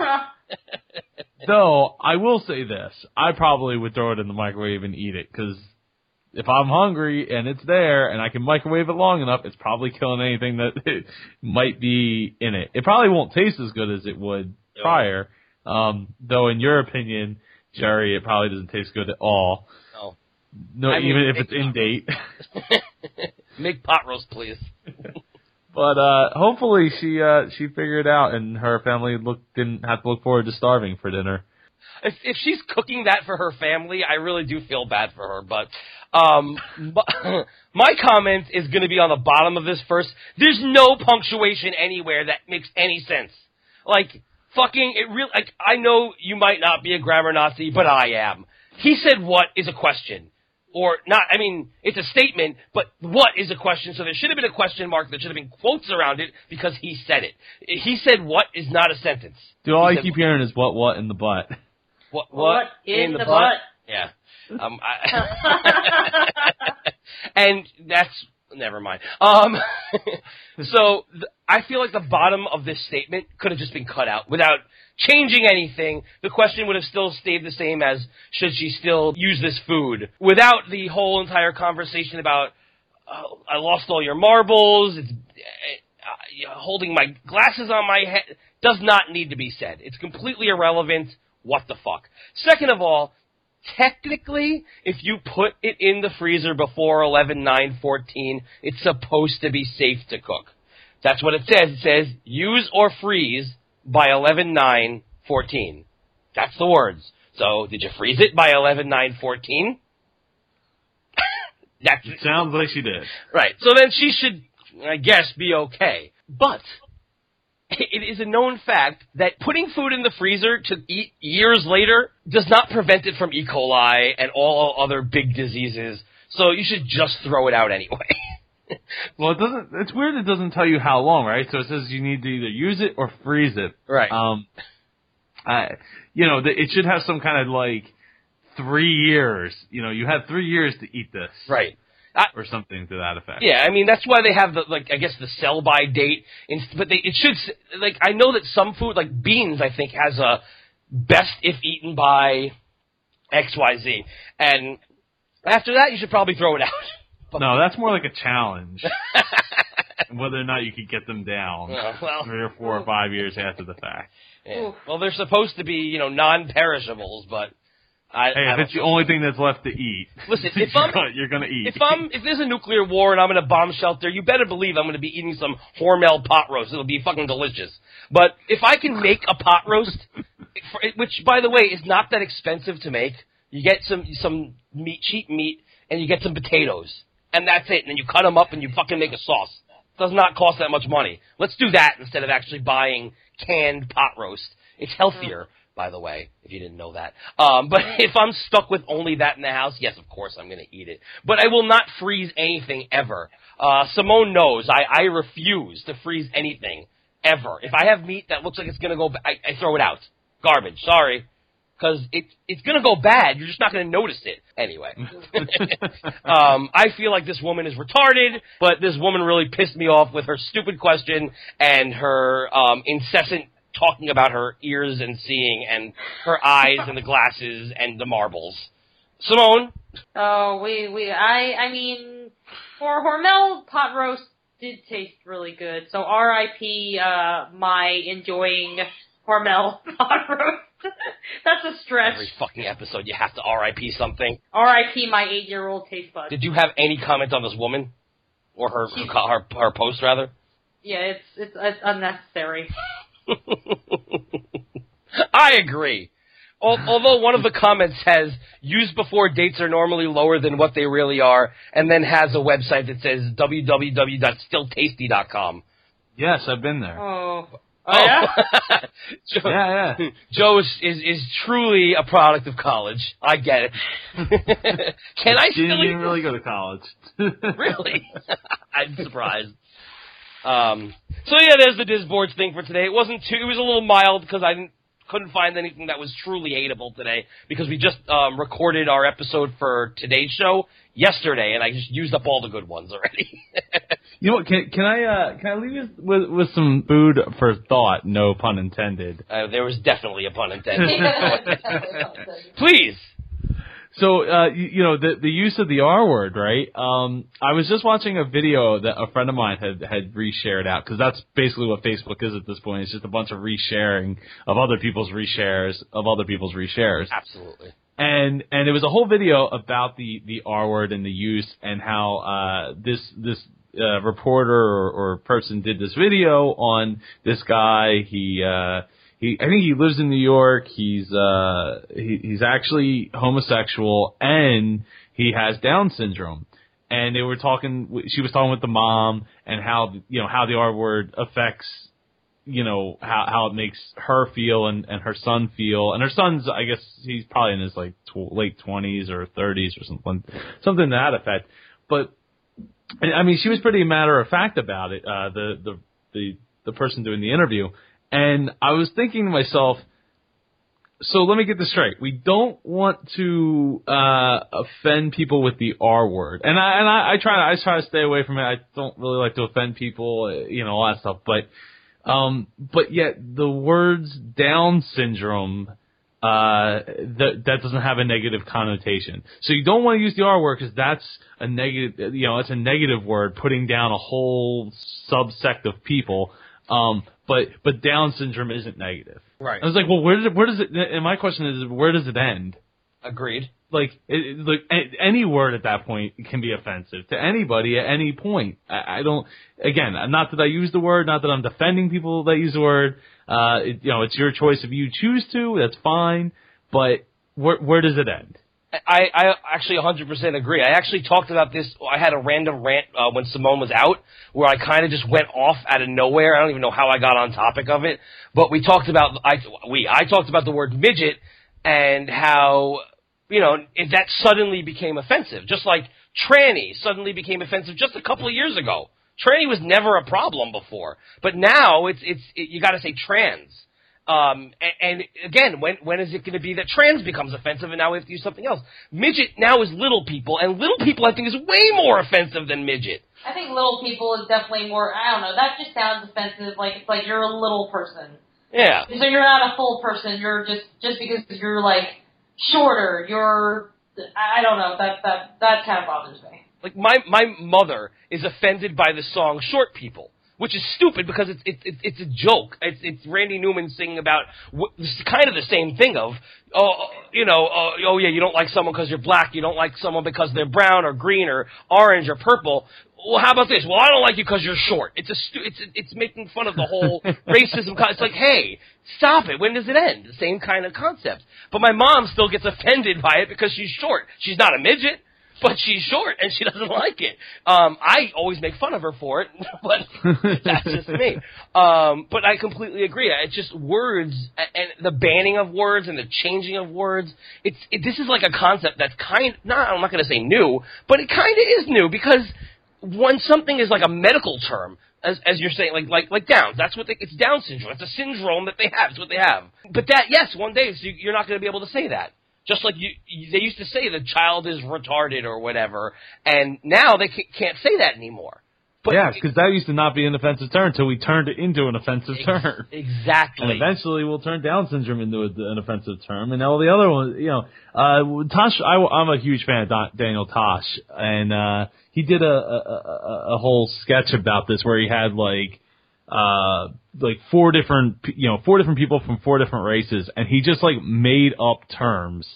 though, I will say this. I probably would throw it in the microwave and eat it, cause if I'm hungry and it's there and I can microwave it long enough, it's probably killing anything that might be in it. It probably won't taste as good as it would prior. Um, though in your opinion, Jerry, it probably doesn't taste good at all. No. No, I mean, even if it's in date. Make pot roast, please. But uh hopefully she uh she figured it out and her family look didn't have to look forward to starving for dinner. if if she's cooking that for her family, I really do feel bad for her. But um, my comment is going to be on the bottom of this first. There's no punctuation anywhere that makes any sense. Like fucking, it really. Like I know you might not be a grammar Nazi, but I am. He said, "What is a question?" Or not, I mean, it's a statement, but what is a question? So there should have been a question mark, there should have been quotes around it because he said it. He said what is not a sentence. Dude, all He I said keep hearing is what, what in the butt. What, What in the butt? Yeah. Um, I, and that's never mind. Um, so th- I feel like the bottom of this statement could have just been cut out without changing anything. The question would have still stayed the same as should she still use this food without the whole entire conversation about uh, I lost all your marbles. It's uh, uh, holding my glasses on my head does not need to be said. It's completely irrelevant. What the fuck? Second of all, technically, if you put it in the freezer before 11, 9, 14, it's supposed to be safe to cook. That's what it says. It says use or freeze by 11, 9, 14. That's the words. So, did you freeze it by 11, 9, 14? That's It sounds like she did. Right. So then she should, I guess, be okay. But it is a known fact that putting food in the freezer to eat years later does not prevent it from E. coli and all other big diseases. So you should just throw it out anyway. Well, it doesn't. It's weird. It doesn't tell you how long, right? So it says you need to either use it or freeze it. Right. Um, I, you know, the, it should have some kind of like three years. You know, you have three years to eat this, right. I, or something to that effect. Yeah, I mean that's why they have the like I guess the sell by date. In, but they it should s- like I know that some food like beans I think has a best if eaten by X Y Z, and after that you should probably throw it out. But, No, that's more like a challenge. Whether or not you could get them down Oh, well. three or four or five years after the fact. Yeah. Well, they're supposed to be you know non-perishables, but I, Hey, I if it's the only thing that's left to eat, Listen, you're if I'm- gonna- you're gonna eat. If I'm if there's a nuclear war and I'm in a bomb shelter, you better believe I'm going to be eating some Hormel pot roast. It'll be fucking delicious. But if I can make a pot roast, for- which by the way is not that expensive to make, you get some some meat, cheap meat, and you get some potatoes, and that's it. And then you cut them up and you fucking make a sauce. It Does not cost that much money. Let's do that instead of actually buying canned pot roast. It's healthier, by the way, if you didn't know that. Um, but if I'm stuck with only that in the house, yes, of course I'm going to eat it. But I will not freeze anything ever. Uh, Simone knows I, I refuse to freeze anything ever. If I have meat that looks like it's going to go, ba- I, I throw it out. Garbage. Sorry. Because it, it's going to go bad. You're just not going to notice it. Anyway. um, I feel like this woman is retarded, but this woman really pissed me off with her stupid question and her um, incessant talking about her ears and seeing and her eyes and the glasses and the marbles. Simone, Oh, we we I I mean, for Hormel pot roast did taste really good. So R.I.P. Uh, my enjoying Hormel pot roast. That's a stretch. every fucking episode you have to RIP something. R.I.P. my eight year old taste buds. Did you have any comment on this woman? Or her, her, her, her post, rather? Yeah, it's it's, it's unnecessary. I agree. Although one of the comments says use before dates are normally lower than what they really are, and then has a website that says www.stilltasty.com. yes, I've been there. Oh. Oh, oh yeah? Joe, Yeah, yeah. Joe is, is is truly a product of college. I get it. Can I still Didn't eat even really go to college. really? I'm surprised. Um, so yeah, there's the Disboards thing for today. It wasn't too. It was a little mild because I didn't, couldn't find anything that was truly hateable today because we just um, recorded our episode for today's show yesterday, and I just used up all the good ones already. You know what? Can, can I uh, can I leave you with with some food for thought? No pun intended. uh, there was definitely a pun intended. Please. So uh, you, you know the the use of the R word, right? Um, I was just watching a video that a friend of mine had had reshared out because that's basically what Facebook is at this point. It's just a bunch of resharing of other people's reshares of other people's reshares. Absolutely. and and it was a whole video about the the R word and the use and how uh this this uh, reporter or, or person did this video on this guy he uh he I think he lives in New York. He's uh he, he's actually homosexual and he has Down syndrome. And they were talking. She was talking with the mom and how you know how the R word affects you know how how it makes her feel and and her son feel and her son's I guess he's probably in his like tw- late twenties or thirties or something something to that effect. But I mean, she was pretty matter of fact about it. Uh, the the the the person doing the interview, and I was thinking to myself, so let me get this straight. We don't want to uh, offend people with the R word, and I and I, I try I try to stay away from it. I don't really like to offend people, uh, you know, all that stuff. But um, but yet the words Down syndrome uh, that that doesn't have a negative connotation. So you don't want to use the R word because that's a negative, you know, it's a negative word, putting down a whole subsect of people. Um, but but Down syndrome isn't negative. Right. I was like, well, where does it, where does it? And my question is, where does it end? Agreed. Like, it, it- like any word at that point can be offensive to anybody at any point. I, I don't. Again, not that I use the word, not that I'm defending people that use the word. Uh, it, you know, it's your choice if you choose to. That's fine. But where where does it end? I, I actually 100% agree. I actually talked about this. I had a random rant uh, when Simone was out where I kind of just went off out of nowhere. I don't even know how I got on topic of it, but we talked about I we I talked about the word midget and how you know it, that suddenly became offensive, just like tranny suddenly became offensive just a couple of years ago. Tranny was never a problem before, but now it's it's it, you got to say trans. Um, and, and again, when when is it going to be that trans becomes offensive, and now we have to use something else? Midget now is little people, and little people I think is way more offensive than midget. I think little people is definitely more. I don't know. That just sounds offensive. Like it's like you're a little person. Yeah, So you're not a full person. You're just just because you're like shorter. You're. I I don't know. That that that kind of bothers me. like my my mother is offended by the song "Short People." Which is stupid because it's it's it's it's a joke. It's it's Randy Newman singing about wh- it's kind of the same thing of oh you know oh, oh yeah you don't like someone because you're black you don't like someone because they're brown or green or orange or purple. Well, how about this? Well, I don't like you because you're short. It's a stu- it's it's making fun of the whole racism. Con- it's like, hey, stop it. When does it end? The same kind of concept. But my mom still gets offended by it because she's short. She's not a midget, but she's short and she doesn't like it. Um, I always make fun of her for it, but that's just me. Um, but I completely agree. It's just words and the banning of words and the changing of words. It's it, this is like a concept that's kind. Not I'm not going to say new, but it kind of is new because when something is like a medical term, as as you're saying, like like like Downs, that's what they, it's Down syndrome. It's a syndrome that they have. It's what they have. But that yes, one day so you, you're not going to be able to say that. Just like you, you, they used to say the child is retarded or whatever, and now they ca- can't say that anymore. But yeah, because that used to not be an offensive term until we turned it into an offensive Ex- term. Exactly. And eventually, we'll turn Down syndrome into a, an offensive term, and all the other ones, you know, uh, Tosh. I, I'm a huge fan of Don, Daniel Tosh, and uh, he did a, a, a, a whole sketch about this where he had like, uh, like four different, you know, four different people from four different races, and he just like made up terms,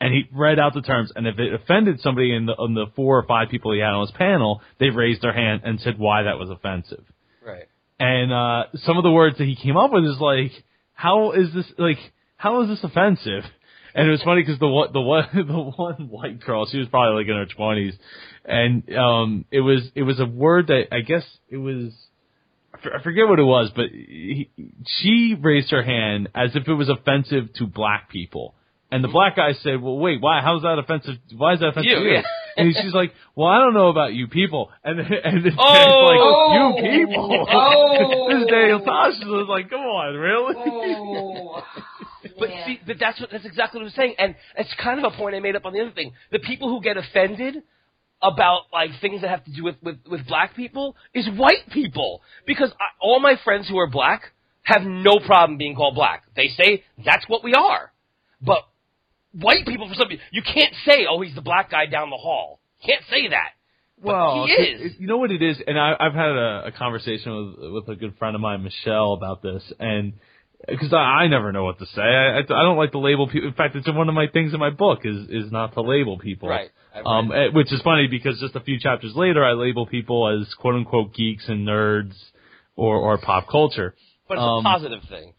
and he read out the terms, and if it offended somebody in the, in the four or five people he had on his panel, they raised their hand and said why that was offensive right. and uh some of the words that he came up with is like how is this like how is this offensive and it was funny because the one the one the one white girl she was probably like in her twenties and um it was it was a word that i guess it was I I forget what it was but he, she raised her hand as if it was offensive to black people and the mm-hmm. black guy said, "Well, wait, why? How's that offensive? Why is that offensive You, to you?" yeah. And she's like, "Well, I don't know about you people." And then, and this Oh. guy's like, Oh. "You people." Oh. this Daniel Tosh was like, "Come on, really?" Oh. But see, but that's what that's exactly what I'm saying, and it's kind of a point I made up on the other thing. The people who get offended about like things that have to do with with, with black people is white people because I, all my friends who are black have no problem being called black. They say that's what we are, but white people for some reason you can't say oh he's the black guy down the hall. Can't say that. But Well, he is. you know what it is, and I, I've had a, a conversation with with a good friend of mine, Michelle, about this, and because I, I never know what to say. I, I, I don't like to label people. In fact, it's one of my things in my book is is not to label people. Right. Um, eh, which is funny because just a few chapters later, I label people as quote unquote geeks and nerds or or pop culture. but it's um, a positive thing.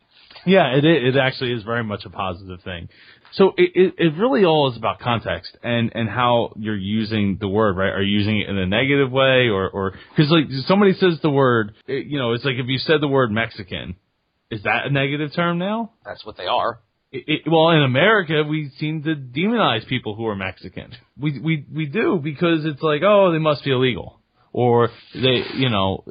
Yeah, it it actually is very much a positive thing. So it, it it really all is about context and and how you're using the word, right? Are you using it in a negative way or or because like somebody says the word, it- you know, it's like if you said the word Mexican, is that a negative term now? That's what they are. It, it, well, in America, we seem to demonize people who are Mexican. We we we do because it's like, oh, they must be illegal, or they, you know,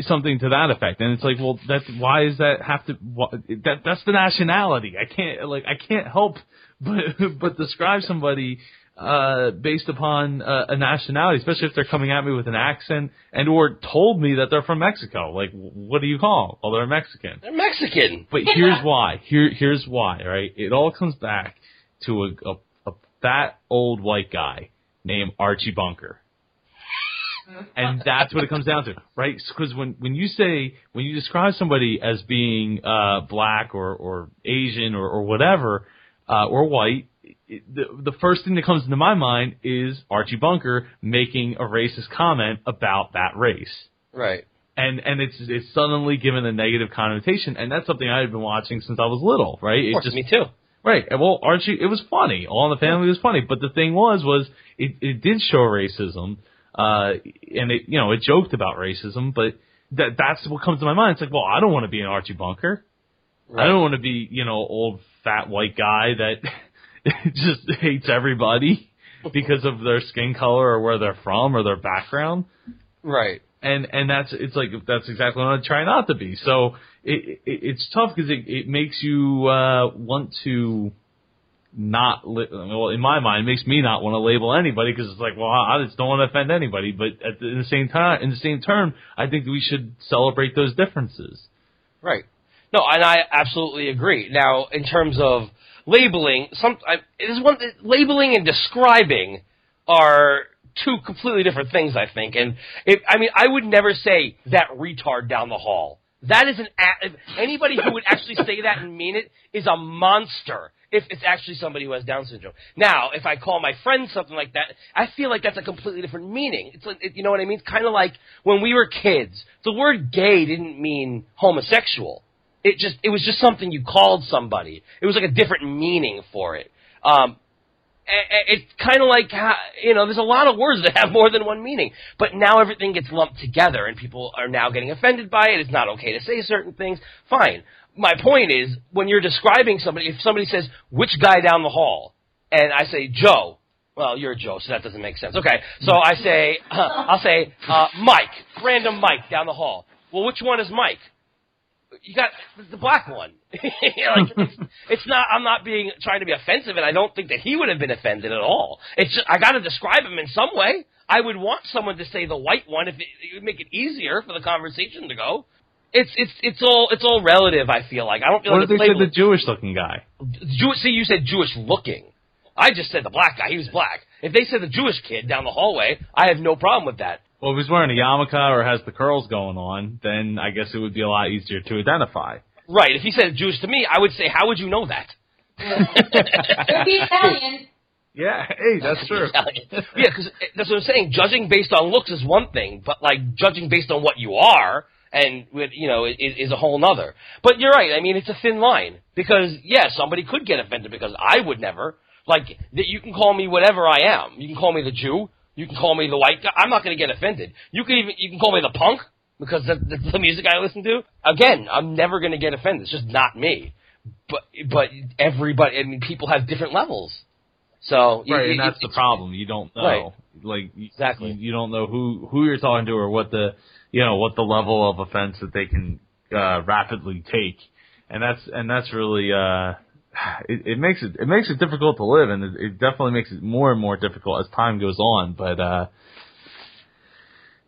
something to that effect. And it's like, well, that's why does that have to? wha- That that's the nationality. I can't like I can't help but but describe somebody uh based upon uh, a nationality, especially if they're coming at me with an accent and or told me that they're from Mexico. Like, what do you call? them? Well, they're Mexican. They're Mexican. But here's why. Here, here's why. Right? It all comes back to a, a, a fat old white guy named Archie Bunker, and that's what it comes down to, right? Because when when you say when you describe somebody as being uh, black or or Asian or, or whatever uh, or white. The, the first thing that comes into my mind is Archie Bunker making a racist comment about that race Right. and and it's it's suddenly given a negative connotation, and that's something I had been watching since I was little, right? Of It course, just me too. right. and Well, Archie, it was funny. All in the Family was funny, but the thing was, was it it did show racism, uh, and it you know it joked about racism, but that that's what comes to my mind. It's like, well, I don't want to be an Archie Bunker. I don't want to be you know old fat white guy that just hates everybody because of their skin color or where they're from or their background Right. and and that's it's like that's exactly what I try not to be. So it, it it's tough because it it makes you uh want to not li- well in my mind it makes me not want to label anybody because it's like well I just don't want to offend anybody but at the, in the same time in the same term I think we should celebrate those differences. Right. No, and I absolutely agree. Now, in terms of labeling, some I, it is one labeling and describing are two completely different things. I think, and if I mean, I would never say that retard down the hall. That is an anybody who would actually say that and mean it is a monster. If it's actually somebody who has Down syndrome. Now, if I call my friend something like that, I feel like that's a completely different meaning. It's like, it, you know what I mean? It's kind of like when we were kids. The word gay didn't mean homosexual it just it was just something you called somebody. It was like a different meaning for it. Um, it's kind of like you know, there's a lot of words that have more than one meaning, but now everything gets lumped together, and people are now getting offended by it. It's not okay to say certain things. Fine. My point is, when you're describing somebody, if somebody says which guy down the hall, and I say Joe, well, you're Joe, so that doesn't make sense. Okay, so I say, I'll say uh, Mike, random Mike down the hall. Well, which one is Mike? You got the black one. like, hmm. it's, it's not. I'm not being trying to be offensive, and I don't think that he would have been offended at all. It's just, I got to describe him in some way. I would want someone to say the white one if it, it would make it easier for the conversation to go. It's it's it's all it's all relative. I feel like I don't feel What like it's they said the. Jewish looking guy? Jew- see, you said Jewish looking. I just said the black guy. He was black. If they said the Jewish kid down the hallway, I have no problem with that. Well, if he's wearing a yarmulke or has the curls going on, then I guess it would be a lot easier to identify. Right. If he said Jewish to me, I would say, how would you know that? Could be Italian. Yeah, hey, that's true. yeah, because that's what I'm saying. Judging based on looks is one thing, but like judging based on what you are and with you know is, is a whole nother. But you're right. I mean, it's a thin line because yeah, somebody could get offended because I would never. Like that, you can call me whatever I am. You can call me the Jew. You can call me the white guy. I'm not going to get offended. You can even you can call me the punk because that, that's the music I listen to. Again, I'm never going to get offended. It's just not me. But but everybody, I mean, people have different levels. So Right, it- and it- that's the problem. You don't know, Right. like Exactly. you, you don't know who who you're talking to or what the you know what the level of offense that they can uh, rapidly take, and that's and that's really uh, it, it makes it it makes it difficult to live, and it, it definitely makes it more and more difficult as time goes on. But uh,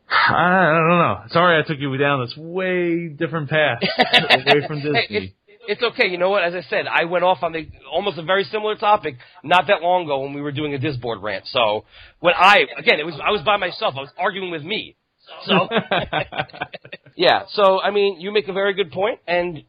I don't know. Sorry, I took you down this way different path away from Hey, Disney. it's, it's okay. You know what? As I said, I went off on the almost a very similar topic not that long ago when we were doing a Disboard rant. So when I again, it was I was by myself. I was arguing with me. So yeah. So I mean, you make a very good point, and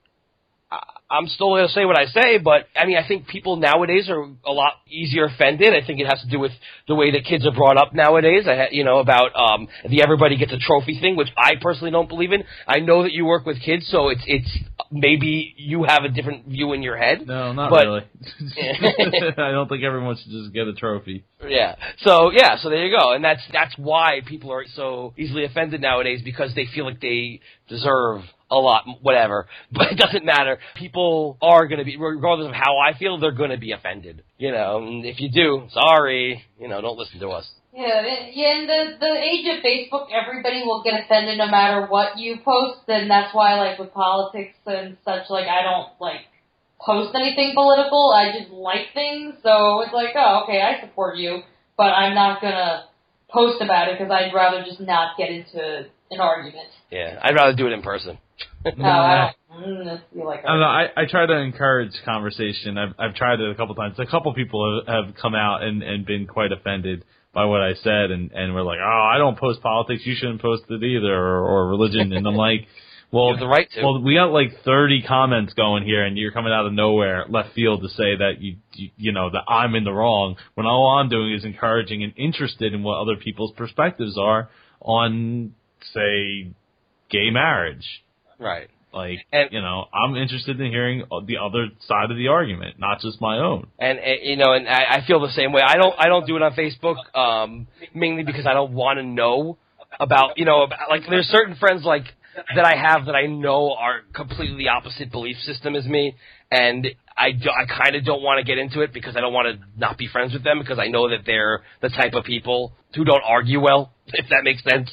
I'm still going to say what I say, but I mean, I think people nowadays are a lot easier offended. I think it has to do with the way that kids are brought up nowadays. I, ha- you know, about um, the everybody gets a trophy thing, which I personally don't believe in. I know that you work with kids, so it's it's maybe you have a different view in your head. No, not But- really. I don't think everyone should just get a trophy. Yeah. So yeah. So there you go, and that's that's why people are so easily offended nowadays because they feel like they deserve a lot, whatever. But it doesn't matter. People are going to be, regardless of how I feel, they're going to be offended. You know, and if you do, sorry. You know, don't listen to us. Yeah, yeah. In the the age of Facebook, everybody will get offended no matter what you post, and that's why, like with politics and such, like I don't like post anything political. I just like things, so it's like, oh, okay, I support you, but I'm not gonna post about it because I'd rather just not get into an argument. Yeah, I'd rather do it in person. No, I don't mm, feel like I don't know. I, I try to encourage conversation. I've I've tried it a couple times. A couple people have, have come out and, and been quite offended by what I said, and and we're like, oh, I don't post politics. You shouldn't post it either, or, or religion. And I'm like, well, the right to. well, we got like 30 comments going here, and you're coming out of nowhere, left field, to say that you you, you know that I'm in the wrong when all I'm doing is encouraging and interested in what other people's perspectives are on, say, gay marriage. Right. Like, And- you know, I'm interested in hearing the other side of the argument, not just my own. And, and you know, and I, I feel the same way. I don't, I don't do it on Facebook, um, mainly because I don't want to know about, you know, about, like there's certain friends like that I have that I know are completely the opposite belief system as me, and I, do, I kind of don't want to get into it because I don't want to not be friends with them because I know that they're the type of people who don't argue well, if that makes sense.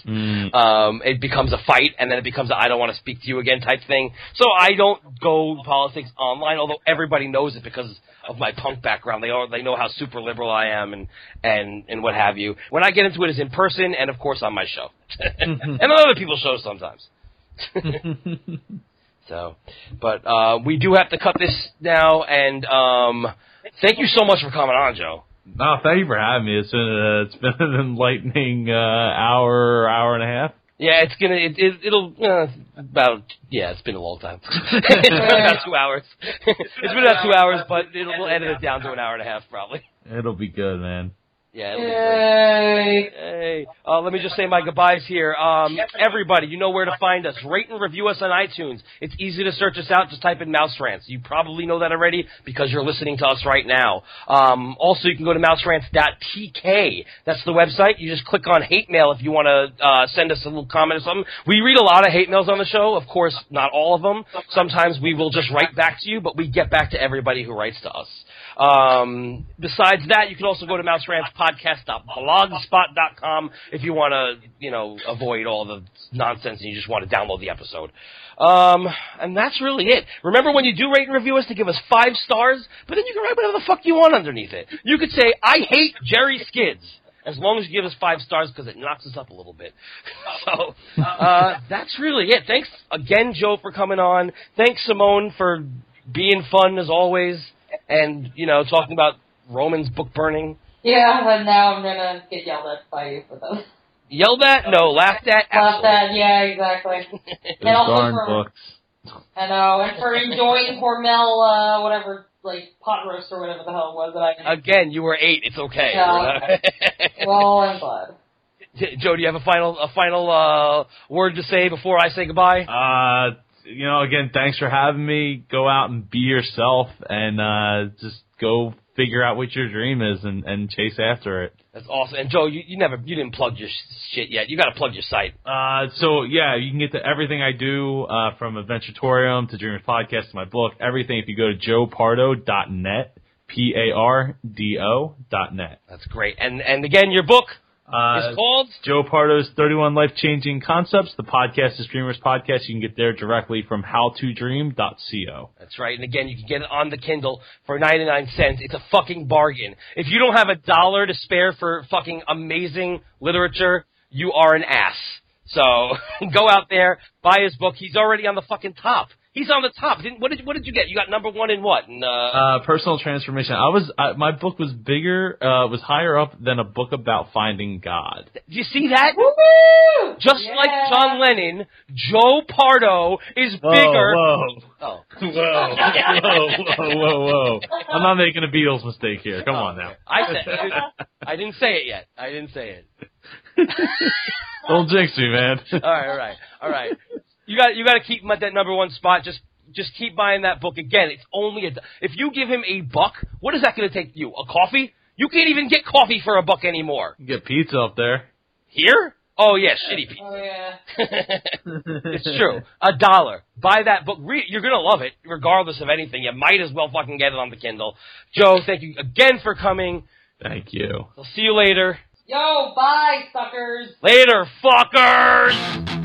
Um, it becomes a fight, and then it becomes a I don't want to speak to you again type thing. So I don't go politics online, although everybody knows it because of my punk background. They all they know how super liberal I am and and and what have you. When I get into it, is in person, and of course on my show, and on other people's shows sometimes. So, but uh, we do have to cut this now, and um, thank you so much for coming on, Joe. No, thank you for having me. It's been uh, it's been an enlightening uh, hour, hour and a half. Yeah, it's gonna it, it it'll uh, about yeah, it's been a long time. it's been about two hours. it's been about two hours, but it'll, we'll edit it down to an hour and a half probably. It'll be good, man. Yeah, it'll be great. Yay. Hey, uh, let me just say my goodbyes here. Um, everybody, you know where to find us. Rate and review us on iTunes. It's easy to search us out. Just type in Mouse Rants. You probably know that already because you're listening to us right now. Um, also, you can go to mouserants.tk. That's the website. You just click on hate mail if you want to uh, send us a little comment or something. We read a lot of hate mails on the show. Of course, not all of them. Sometimes we will just write back to you, but we get back to everybody who writes to us. Um, besides that, you can also go to mouserantspodcast.blogspot.com if you want to, you know, avoid all the nonsense and you just want to download the episode. Um, and that's really it. Remember when you do rate and review us to give us five stars, but then you can write whatever the fuck you want underneath it. You could say, I hate Jerry Skids. As long as you give us five stars because it knocks us up a little bit. So, uh, that's really it. Thanks again, Joe, for coming on. Thanks, Simone, for being fun as always. And, you know, talking about Roman's book burning. Yeah, but now I'm gonna get yelled at by you for those. Yelled at? No. Laughed at? Love Absolutely. that, yeah, exactly. Those And also darn for- books. I know, and for enjoying Hormel, uh, whatever, like, pot roast or whatever the hell it was that I Again, you were eight. It's okay. Yeah. Well, I'm glad. Joe, do you have a final a final uh, word to say before I say goodbye? Uh, you know, again, thanks for having me. Go out and be yourself, and uh, just go figure out what your dream is and, and chase after it. That's awesome. And Joe, you, you never you didn't plug your sh- shit yet. You got to plug your site. Uh, so yeah, you can get to everything I do, uh, from Adventuratorium to Dreamers Podcast to my book, everything if you go to joepardo.net, P-A-R-D-O dot net. That's great. And and again, your book Uh, is called Joe Pardo's 31 Life Changing Concepts. The podcast is Dreamers Podcast. You can get there directly from howtodream.co. That's right. And again, you can get it on the Kindle for 99 cents. It's a fucking bargain. If you don't have a dollar to spare for fucking amazing literature, you are an ass. So go out there, buy his book. He's already on the fucking top. He's on the top. Didn't, what did what did you get? You got number one in what? In, uh, Uh, personal transformation. I was I, my book was bigger, uh, was higher up than a book about finding God. do you see that? Woo! Just Yeah. like John Lennon, Joe Pardo is Whoa, bigger. Whoa, Oh, whoa, whoa, whoa, whoa, whoa! I'm not making a Beatles mistake here. Come on now. I said I didn't say it yet. I didn't say it. Don't jinx me, man. All right, all right, all right. You got you got to keep him at that number one spot. Just just keep buying that book again. It's only a if you give him a buck, what is that going to take you? A coffee? You can't even get coffee for a buck anymore. You Get pizza up there. Here? Oh yeah, shitty oh, pizza. Oh yeah. it's true. A dollar. Buy that book. Re- you're gonna love it, regardless of anything. You might as well fucking get it on the Kindle. Joe, thank you again for coming. Thank you. We'll see you later. Yo, bye, suckers. Later, fuckers.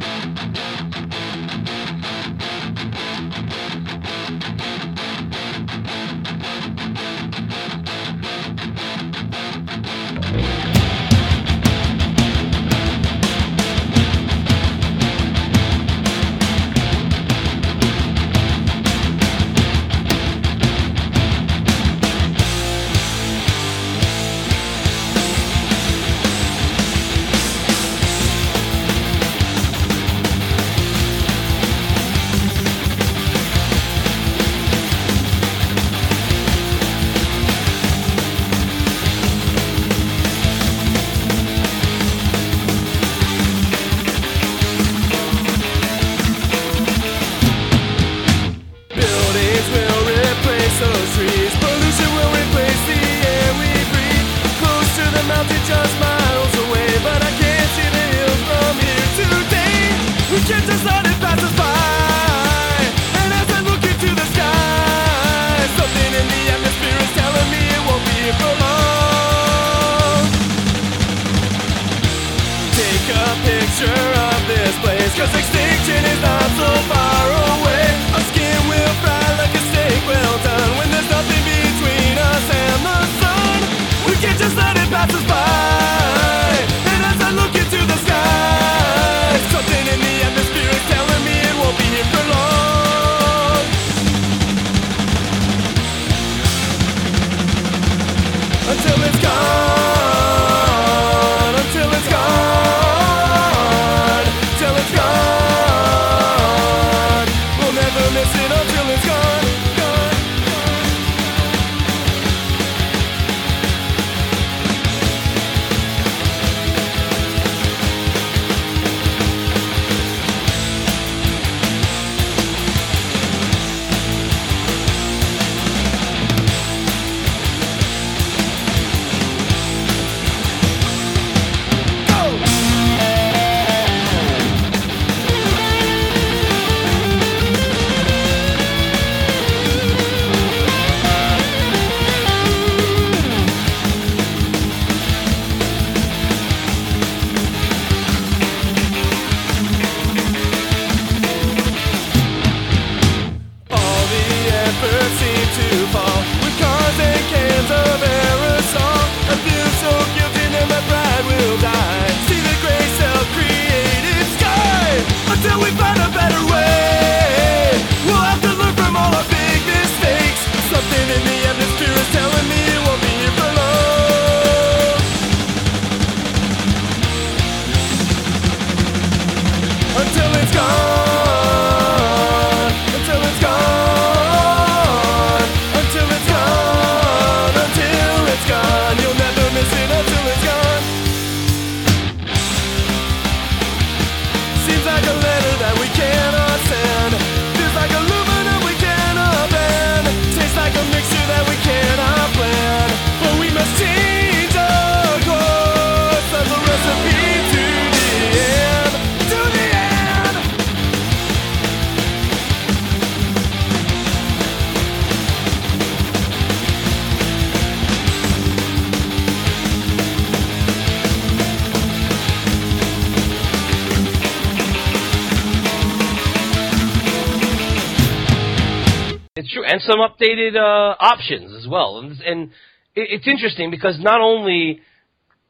And some updated uh, options as well. And, and it's interesting because not only,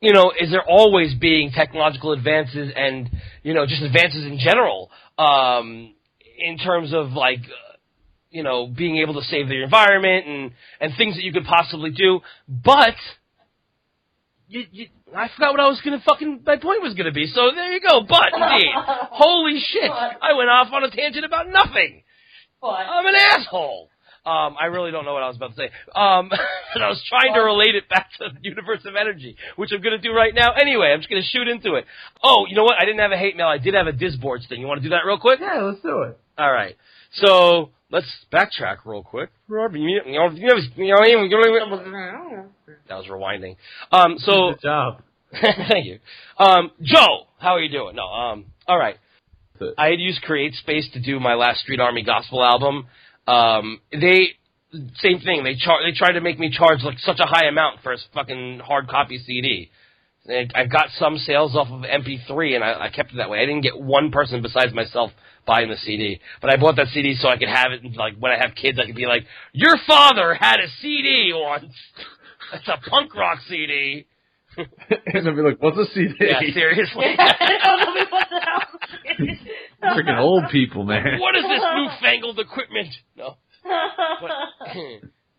you know, is there always being technological advances and you know just advances in general um, in terms of like uh, you know, being able to save the environment and and things that you could possibly do, but you, you, I forgot what I was gonna fucking my point was gonna be. So there you go. But indeed, holy shit, I went off on a tangent about nothing. But I'm an asshole. Um, I really don't know what I was about to say. Um, and I was trying to relate it back to the universe of energy, which I'm going to do right now. Anyway, I'm just going to shoot into it. Oh, you know what? I didn't have a hate mail. I did have a Disboards thing. You want to do that real quick? Yeah, let's do it. All right. So let's backtrack real quick. That was rewinding. Um, so Good job. thank you. Um, Joe, how are you doing? No. Um, all right. I had used CreateSpace to do my last Street Army Gospel album. Um, they same thing. They char- they tried to make me charge like such a high amount for a fucking hard copy CD. I got some sales off of MP3, and I, I kept it that way. I didn't get one person besides myself buying the CD, but I bought that CD so I could have it. And, like when I have kids, I could be like, "Your father had a CD once. It's a punk rock CD." and they'll be like, "What's a CD?" Yeah, seriously. Freaking old people, man. what is this newfangled equipment? No. But,